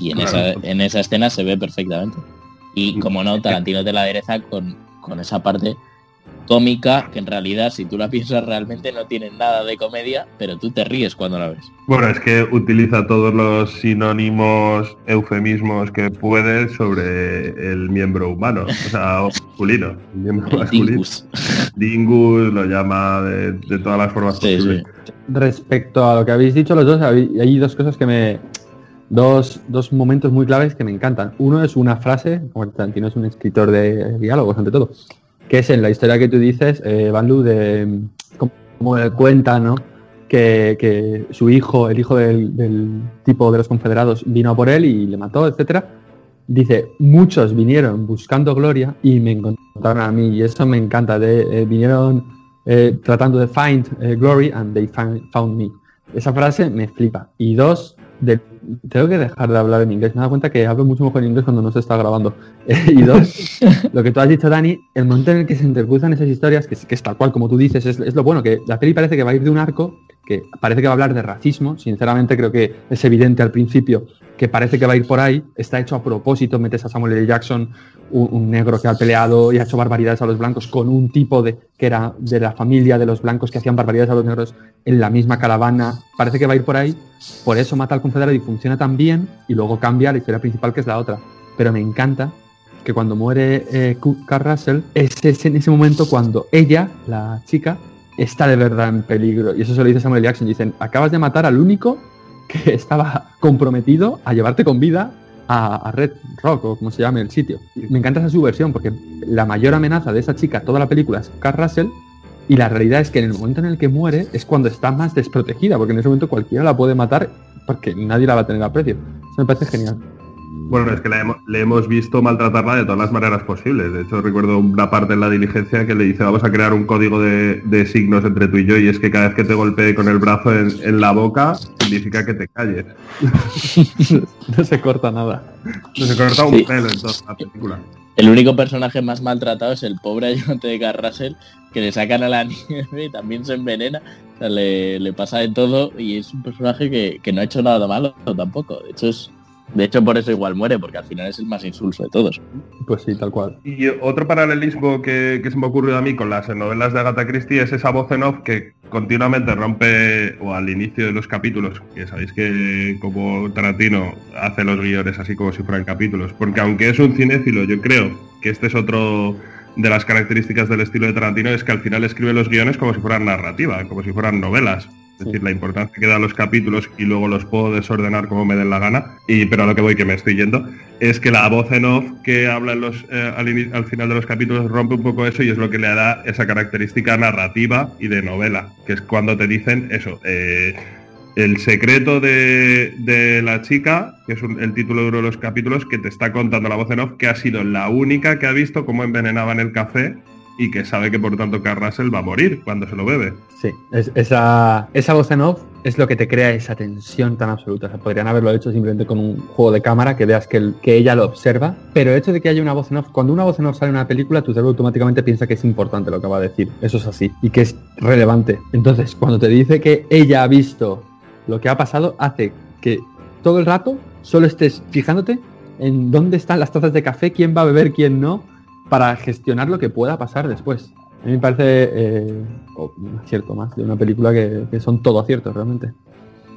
Y en, Claro. esa, en esa escena se ve perfectamente. Y como no, Tarantino te la adereza con, con esa parte cómica, que en realidad, si tú la piensas realmente, no tiene nada de comedia, pero tú te ríes cuando la ves. Bueno, es que utiliza todos los sinónimos, eufemismos que puede sobre el miembro humano, o sea, masculino, el miembro El masculino. dingus. Dingus lo llama de, de todas las formas Sí, posibles. sí. Respecto a lo que habéis dicho los dos, hay dos cosas que me... Dos, dos momentos muy claves que me encantan. Uno es una frase, como Tarantino es un escritor de diálogos ante todo, que es en la historia que tú dices, eh, Van Lu, de como- él cuenta, ¿no? Que, que su hijo, el hijo del, del tipo de los confederados, vino por él y le mató, etcétera. Dice, muchos vinieron buscando gloria y me encontraron a mí, y eso me encanta. De, eh, vinieron eh, tratando de find eh, glory and they find- found me. Esa frase me flipa. Y dos, de- tengo que dejar de hablar en inglés. Me he dado cuenta que hablo mucho mejor en inglés cuando no se está grabando. y dos, lo que tú has dicho, Dani, el momento en el que se intercruzan esas historias, que es, que es tal cual como tú dices, es, es lo bueno, que la peli parece que va a ir de un arco, que parece que va a hablar de racismo. Sinceramente creo que es evidente al principio que parece que va a ir por ahí. Está hecho a propósito, metes a Samuel L. Jackson, un, un negro que ha peleado y ha hecho barbaridades a los blancos con un tipo de que era de la familia de los blancos que hacían barbaridades a los negros en la misma caravana. Parece que va a ir por ahí. Por eso mata al confederado y funciona bien y luego cambia la historia principal que es la otra. Pero me encanta que cuando muere eh, Russell es, en ese momento cuando ella, la chica, está de verdad en peligro. Y eso se lo dice Samuel. Jackson. Dicen, acabas de matar al único que estaba comprometido a llevarte con vida a, Red Rock o como se llame el sitio. Me encanta esa subversión porque la mayor amenaza de esa chica toda la película es Kurt Russell y la realidad es que en el momento en el que muere es cuando está más desprotegida porque en ese momento cualquiera la puede matar porque nadie la va a tener a precio. Eso me parece genial. Bueno, es que le hemos, le hemos visto maltratarla de todas las maneras posibles. De hecho, recuerdo una parte en la diligencia que le dice vamos a crear un código de, de signos entre tú y yo y es que cada vez que te golpee con el brazo en, en la boca significa que te calles. no se corta nada. No se corta un Sí. pelo en toda la película. El único personaje más maltratado es el pobre ayudante de Carl Russell, que le sacan a la nieve y también se envenena. O sea, le, le pasa de todo y es un personaje que, que no ha hecho nada malo tampoco. De hecho, es, de hecho, por eso igual muere, porque al final es el más insulso de todos. Pues sí, tal cual. Y otro paralelismo que, que se me ha ocurrido a mí con las novelas de Agatha Christie es esa voz en off que continuamente rompe, o al inicio de los capítulos, que sabéis que como Tarantino hace los guiones así como si fueran capítulos, porque aunque es un cinéfilo, yo creo que este es otro de las características del estilo de Tarantino, es que al final escribe los guiones como si fueran narrativa, como si fueran novelas. Es decir, la importancia que da a los capítulos y luego los puedo desordenar como me den la gana. Y pero a lo que voy que me estoy yendo es que la voz en off que habla en los, eh, al, al final de los capítulos rompe un poco eso y es lo que le da esa característica narrativa y de novela, que es cuando te dicen eso, eh, el secreto de, de la chica, que es el título de uno de los capítulos, que te está contando la voz en off, que ha sido la única que ha visto cómo envenenaban el café y que sabe que por tanto Carl Russell va a morir cuando se lo bebe. Sí, es- esa, esa voz en off es lo que te crea esa tensión tan absoluta. O sea, podrían haberlo hecho simplemente con un juego de cámara que veas que, que ella lo observa, pero el hecho de que haya una voz en off, cuando una voz en off sale en una película, tu cerebro automáticamente piensa que es importante lo que va a decir. Eso es así, y que es relevante. Entonces, cuando te dice que ella ha visto lo que ha pasado, hace que todo el rato solo estés fijándote en dónde están las tazas de café, quién va a beber, quién no, para gestionar lo que pueda pasar después. A mí me parece eh, un acierto más de una película que, que son todo aciertos realmente.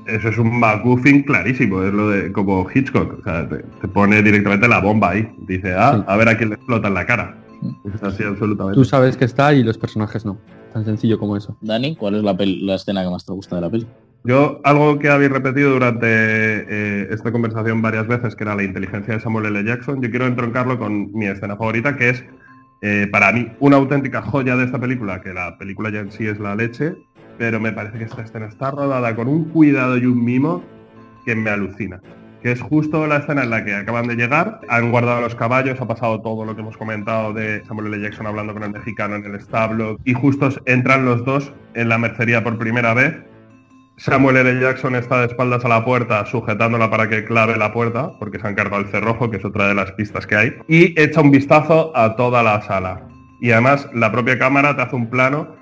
Eso es un MacGuffin clarísimo, es lo de como Hitchcock, o sea, te, te pone directamente la bomba ahí, dice, ah, Sí. a ver a quién le explota en la cara. Es así absolutamente. Tú sabes que está y los personajes no. Tan sencillo como eso. Dani, ¿cuál es la escena que más te gusta de la peli? Yo, algo que habéis repetido durante eh, esta conversación varias veces, que era la inteligencia de Samuel L. Jackson, yo quiero entroncarlo con mi escena favorita, que es eh, para mí una auténtica joya de esta película, que la película ya en sí es la leche, pero me parece que esta escena está rodada con un cuidado y un mimo que me alucina. Que es justo la escena en la que acaban de llegar, han guardado los caballos, ha pasado todo lo que hemos comentado de Samuel L. Jackson hablando con el mexicano en el establo, y justos entran los dos en la mercería por primera vez Samuel L. Jackson está de espaldas a la puerta, sujetándola para que clave la puerta, porque se han cargado el cerrojo, que es otra de las pistas que hay, y echa un vistazo a toda la sala. Y además la propia cámara te hace un plano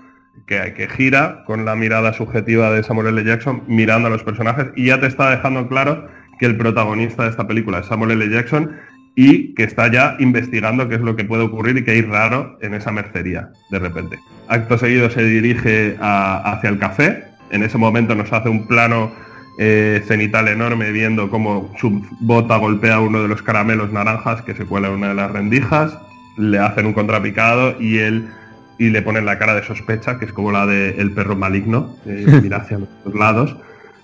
que, que gira con la mirada subjetiva de Samuel L. Jackson mirando a los personajes y ya te está dejando claro que el protagonista de esta película es Samuel L. Jackson y que está ya investigando qué es lo que puede ocurrir y qué hay raro en esa mercería de repente. Acto seguido se dirige hacia el café, en ese momento nos hace un plano eh, cenital enorme viendo cómo su bota golpea uno de los caramelos naranjas que se cuela en una de las rendijas, le hacen un contrapicado y él y le ponen la cara de sospecha, que es como la del perro maligno, eh, mira hacia los lados,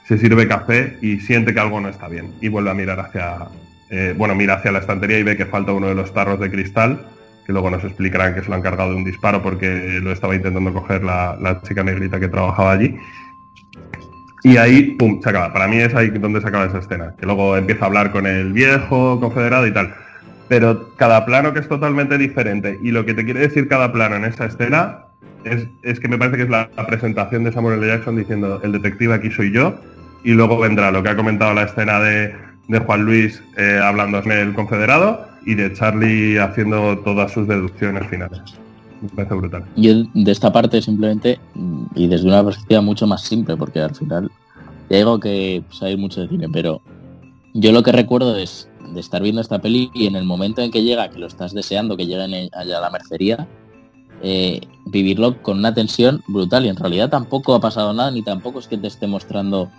se sirve café y siente que algo no está bien y vuelve a mirar hacia, eh, bueno, mira hacia la estantería y ve que falta uno de los tarros de cristal, que luego nos explicarán que se lo han cargado de un disparo porque lo estaba intentando coger la, la chica negrita que trabajaba allí. Y ahí, pum, se acaba. Para mí es ahí donde se acaba esa escena. Que luego empieza a hablar con el viejo confederado y tal. Pero cada plano que es totalmente diferente. Y lo que te quiere decir cada plano en esa escena es, es que me parece que es la, presentación de Samuel L. Jackson diciendo el detective aquí soy yo. Y luego vendrá lo que ha comentado la escena de, de Juan Luis eh, hablando con el confederado y de Charlie haciendo todas sus deducciones finales. Me parece brutal. Yo de esta parte simplemente, mm, y desde una perspectiva mucho más simple, porque al final, ya digo que sabéis mucho de cine, pero yo lo que recuerdo es de estar viendo esta peli y en el momento en que llega, que lo estás deseando, que lleguen allá a la mercería, eh, vivirlo con una tensión brutal y en realidad tampoco ha pasado nada, ni tampoco es que te esté mostrando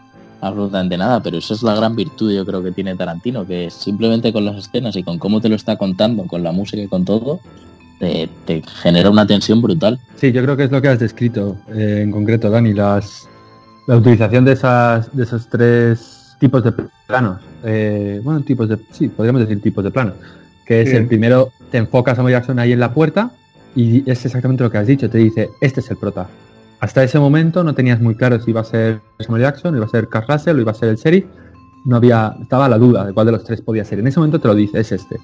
absolutamente nada, pero eso es la gran virtud yo creo que tiene Tarantino, que simplemente con las escenas y con cómo te lo está contando, con la música y con todo, te, te genera una tensión brutal. Sí, yo creo que es lo que has descrito eh, en concreto, Dani, las, la utilización de, esas, de esos tres tipos de planos. Eh, bueno, tipos de, sí, podríamos decir tipos de planos. Que es Sí. el primero, te enfocas a Samuel Jackson ahí en la puerta y es exactamente lo que has dicho, te dice, este es el prota. Hasta ese momento no tenías muy claro si iba a ser Samuel Jackson, iba a ser Carl Russell o iba a ser el sheriff. No había, estaba la duda de cuál de los tres podía ser. En ese momento te lo dice, es este.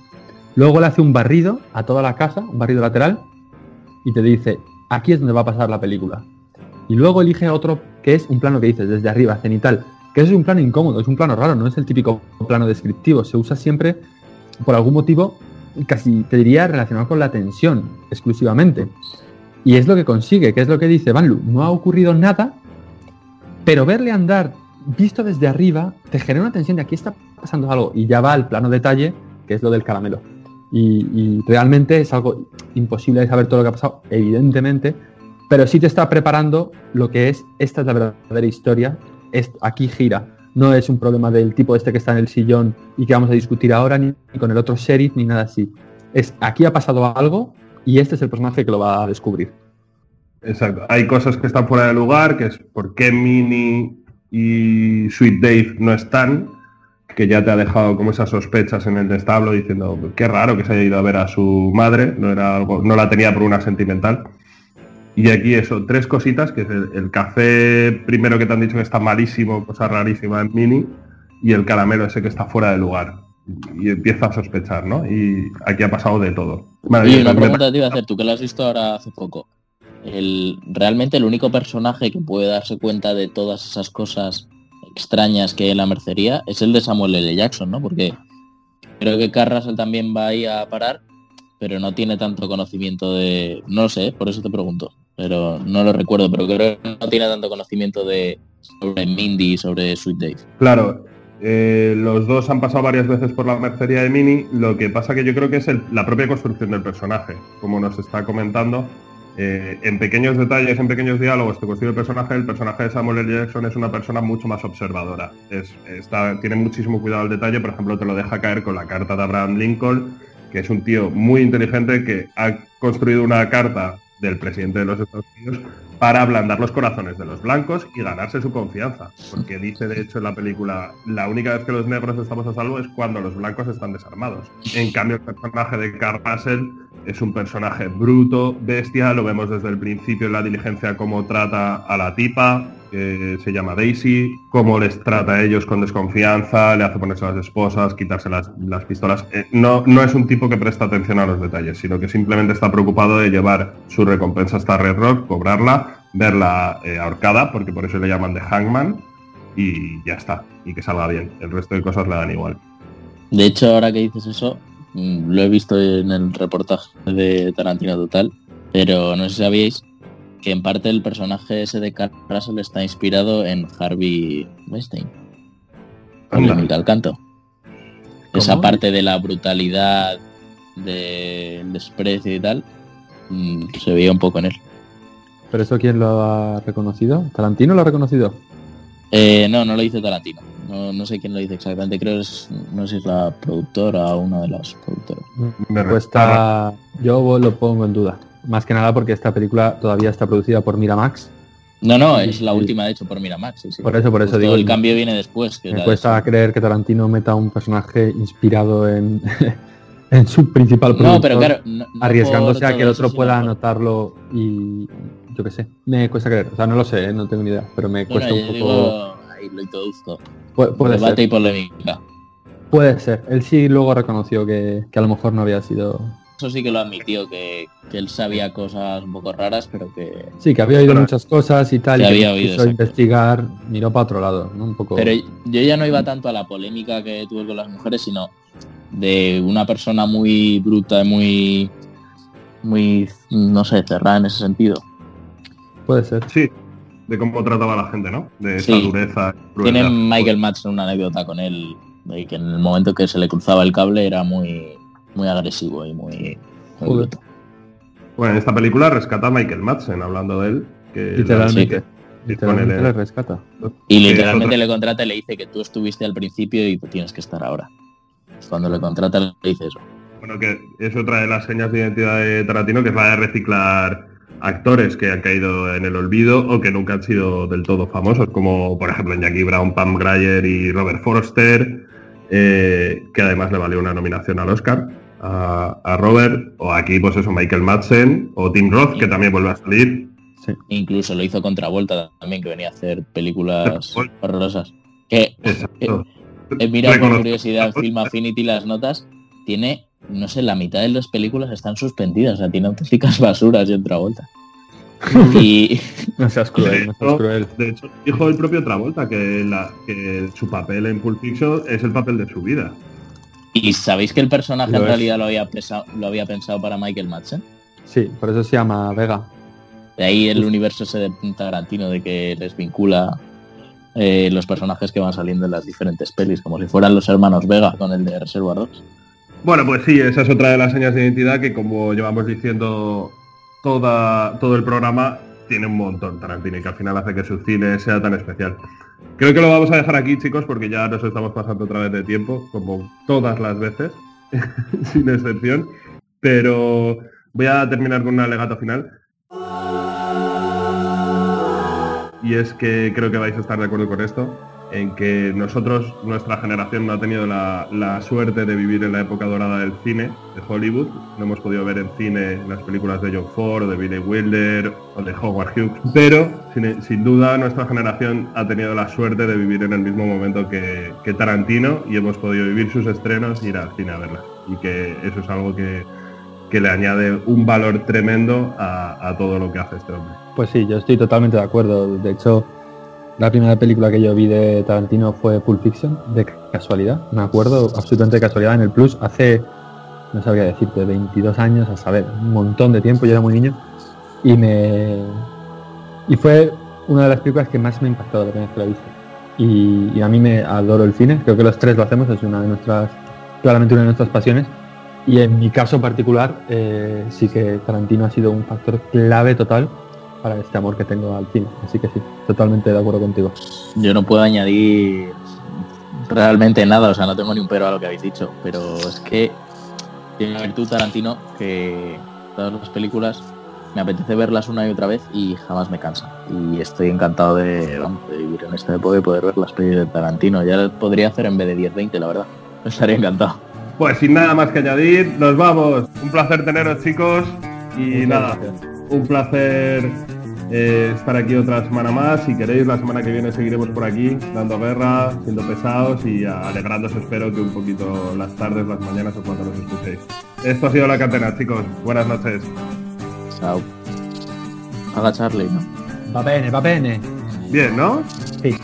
Luego le hace un barrido a toda la casa, un barrido lateral, y te dice, aquí es donde va a pasar la película. Y luego elige otro que es un plano que dices desde arriba, cenital, que es un plano incómodo, es un plano raro, no es el típico plano descriptivo, se usa siempre por algún motivo, casi te diría relacionado con la tensión exclusivamente. Y es lo que consigue, que es lo que dice Van no ha ocurrido nada, pero verle andar visto desde arriba te genera una tensión de aquí está pasando algo y ya va al plano detalle, que es lo del caramelo. Y, realmente es algo imposible de saber todo lo que ha pasado, evidentemente, pero sí te está preparando lo que es, esta es la verdadera historia, es, aquí gira. No es un problema del tipo este que está en el sillón y que vamos a discutir ahora, ni, ni con el otro sheriff, ni nada así. Es aquí ha pasado algo y este es el personaje que lo va a descubrir. Exacto. Hay cosas que están fuera de lugar, que es por qué Minnie y Sweet Dave no están, que ya te ha dejado como esas sospechas en el establo diciendo qué raro que se haya ido a ver a su madre, no era algo, no la tenía por una sentimental. Y aquí eso, tres cositas, que es el, el café primero que te han dicho que está malísimo, cosa rarísima en Mini, y el caramelo ese que está fuera de lugar. Y empieza a sospechar, ¿no? Y aquí ha pasado de todo. Vale, yo una creo que pregunta te iba a hacer, tú que lo has visto ahora hace poco. El, realmente el único personaje que puede darse cuenta de todas esas cosas extrañas que hay en la mercería es el de Samuel L. Jackson, ¿no? Porque creo que Carl Russell también va ahí a parar, pero no tiene tanto conocimiento de... No lo sé, por eso te pregunto, pero no lo recuerdo, pero creo que no tiene tanto conocimiento de sobre Mindy sobre Sweet Dave. Claro, eh, los dos han pasado varias veces por la mercería de Mini, lo que pasa que yo creo que es la propia construcción del personaje, como nos está comentando. Eh, en pequeños detalles, en pequeños diálogos que construye el personaje, el personaje de Samuel L. Jackson es una persona mucho más observadora. Es, tiene muchísimo cuidado al detalle, por ejemplo, te lo deja caer con la carta de Abraham Lincoln, que es un tío muy inteligente que ha construido una carta del presidente de los Estados Unidos para ablandar los corazones de los blancos y ganarse su confianza. Porque dice, de hecho, en la película, la única vez que los negros estamos a salvo es cuando los blancos están desarmados. En cambio, el personaje de Carl Russell es un personaje bruto, bestia, lo vemos desde el principio en la diligencia cómo trata a la tipa, se llama Daisy, cómo les trata a ellos con desconfianza, le hace ponerse las esposas, quitarse las, las pistolas. Eh, no, no es un tipo que presta atención a los detalles, sino que simplemente está preocupado de llevar su recompensa hasta Red Rock, cobrarla, verla eh, ahorcada, porque por eso le llaman de Hangman, y ya está, y que salga bien. El resto de cosas le dan igual. De hecho, ahora que dices eso, mm, lo he visto en el reportaje de Tarantino Total, pero no sé si sabíais que en parte el personaje ese de Carl Russell está inspirado en Harvey Weinstein. Anda. El canto. Esa parte de la brutalidad, del desprecio y tal, mm, se veía un poco en él. ¿Pero eso quién lo ha reconocido? ¿Tarantino lo ha reconocido? Eh, no, no lo dice Tarantino. No, no sé quién lo dice exactamente. Creo que es, no sé si es la productora o una de las productoras. Me Pues está... Yo lo pongo en duda. Más que nada porque esta película todavía está producida por Miramax. No, no, es la última de hecho por Miramax. sí, sí. Por eso, por eso digo... el cambio viene después. Que Me cuesta creer que Tarantino meta un personaje inspirado en, en su principal No, productor, pero claro, no- no arriesgándose a que el otro eso, pueda anotarlo y yo qué sé. Me cuesta creer. O sea, no lo sé, ¿eh? no tengo ni idea, pero me cuesta un poco... digo, ahí lo introduzco. Pu- puede Debate y ser, polémica. puede ser. Él sí luego reconoció que, que a lo mejor no había sido... Eso sí que lo admitió, que, que él sabía cosas un poco raras, pero que... Sí, que había oído Pero- muchas cosas y tal, Que y que había oído, quiso investigar, miró para otro lado, ¿no? Un poco... Pero yo ya no iba tanto a la polémica que tuve con las mujeres, sino de una persona muy bruta, muy... Muy, no sé, cerrada en ese sentido. Puede ser. Sí, de cómo trataba a la gente, ¿no? De esa Sí. dureza. Tiene. Michael Madsen una anécdota con él, de que en el momento que se le cruzaba el cable era muy, muy agresivo y muy... muy bruto. Bueno, en esta película rescata a Michael Madsen, hablando de él. Que Literalmente. Le rescata. Y literalmente le contrata y le dice que tú estuviste al principio y tú tienes que estar ahora. Cuando le contrata le dice eso. Bueno, que es otra de las señas de identidad de Tarantino, que es la de reciclar actores que han caído en el olvido o que nunca han sido del todo famosos, como por ejemplo en Jackie Brown, Pam Grier y Robert Forster, eh, que además le valió una nominación al Oscar a, a Robert, o aquí pues eso, Michael Madsen, o Tim Roth, que también vuelve a salir. Sí. Incluso lo hizo contra Volta también, que venía a hacer películas horrorosas. Que Exacto. he mirado por Reconozco- curiosidad Film Affinity las notas, tiene, no sé, la mitad de las películas están suspendidas, o sea, tiene auténticas basuras y otra Volta. Y, No seas cruel, no seas No. cruel. De hecho, dijo el propio Travolta que, la- que su papel en Pulp Fiction es el papel de su vida. Y ¿sabéis que el personaje Lo en es. realidad lo había, pensado, lo había pensado para Michael Madsen? Sí, por eso se llama Vega. De ahí el universo ese de Tarantino de que les vincula eh, los personajes que van saliendo en las diferentes pelis, como si fueran los hermanos Vega con el de Reservoir Dogs. Bueno, pues sí, esa es otra de las señas de identidad que como llevamos diciendo toda, todo el programa, tiene un montón Tarantino y que al final hace que su cine sea tan especial. Creo que lo vamos a dejar aquí, chicos, porque ya nos estamos pasando otra vez de tiempo, como todas las veces, sin excepción. Pero voy a terminar con un alegato final. Y es que creo que vais a estar de acuerdo con esto, en que nosotros, nuestra generación, no ha tenido la, la suerte de vivir en la época dorada del cine, de Hollywood. No hemos podido ver en cine las películas de John Ford, de Billy Wilder o de Howard Hughes. Pero, sin, sin duda, nuestra generación ha tenido la suerte de vivir en el mismo momento que, que Tarantino y hemos podido vivir sus estrenos y ir al cine a verlas. Y que eso es algo que, que le añade un valor tremendo a, a todo lo que hace este hombre. Pues sí, yo estoy totalmente de acuerdo. De hecho, la primera película que yo vi de Tarantino fue Pulp Fiction, de casualidad. Me acuerdo absolutamente de casualidad en el Plus hace, no sabría decirte, 22 años, a saber, un montón de tiempo, yo era muy niño. Y me. Y fue una de las películas que más me ha impactado la primera vez que la he visto. Y, y a mí me adoro el cine, creo que los tres lo hacemos, es una de nuestras, claramente una de nuestras pasiones. Y en mi caso particular, eh, sí que Tarantino ha sido un factor clave total para este amor que tengo al cine. Así que sí, totalmente de acuerdo contigo. Yo no puedo añadir realmente nada, o sea, no tengo ni un pero a lo que habéis dicho, pero es que tiene una virtud Tarantino que todas las películas me apetece verlas una y otra vez y jamás me cansa. Y estoy encantado de, vamos, de vivir en esta época y poder ver las películas de Tarantino. Ya podría hacer en vez de 10-20, la verdad. Estaría encantado. Pues sin nada más que añadir, nos vamos. Un placer teneros, chicos. Y nada, un placer eh, estar aquí otra semana más. Si queréis, la semana que viene seguiremos por aquí, dando guerra, siendo pesados y alegrándoos, espero que un poquito las tardes, las mañanas o cuando nos escuchéis. Esto ha sido la catena, chicos. Buenas noches. Chao. Haga Charlie, ¿no? Va bene, va bene. Bien, ¿no? Sí.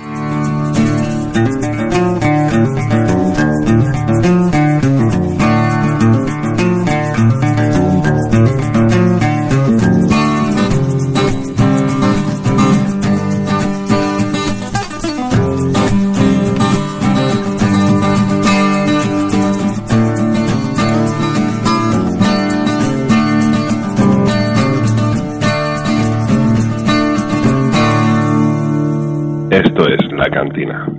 La cantina.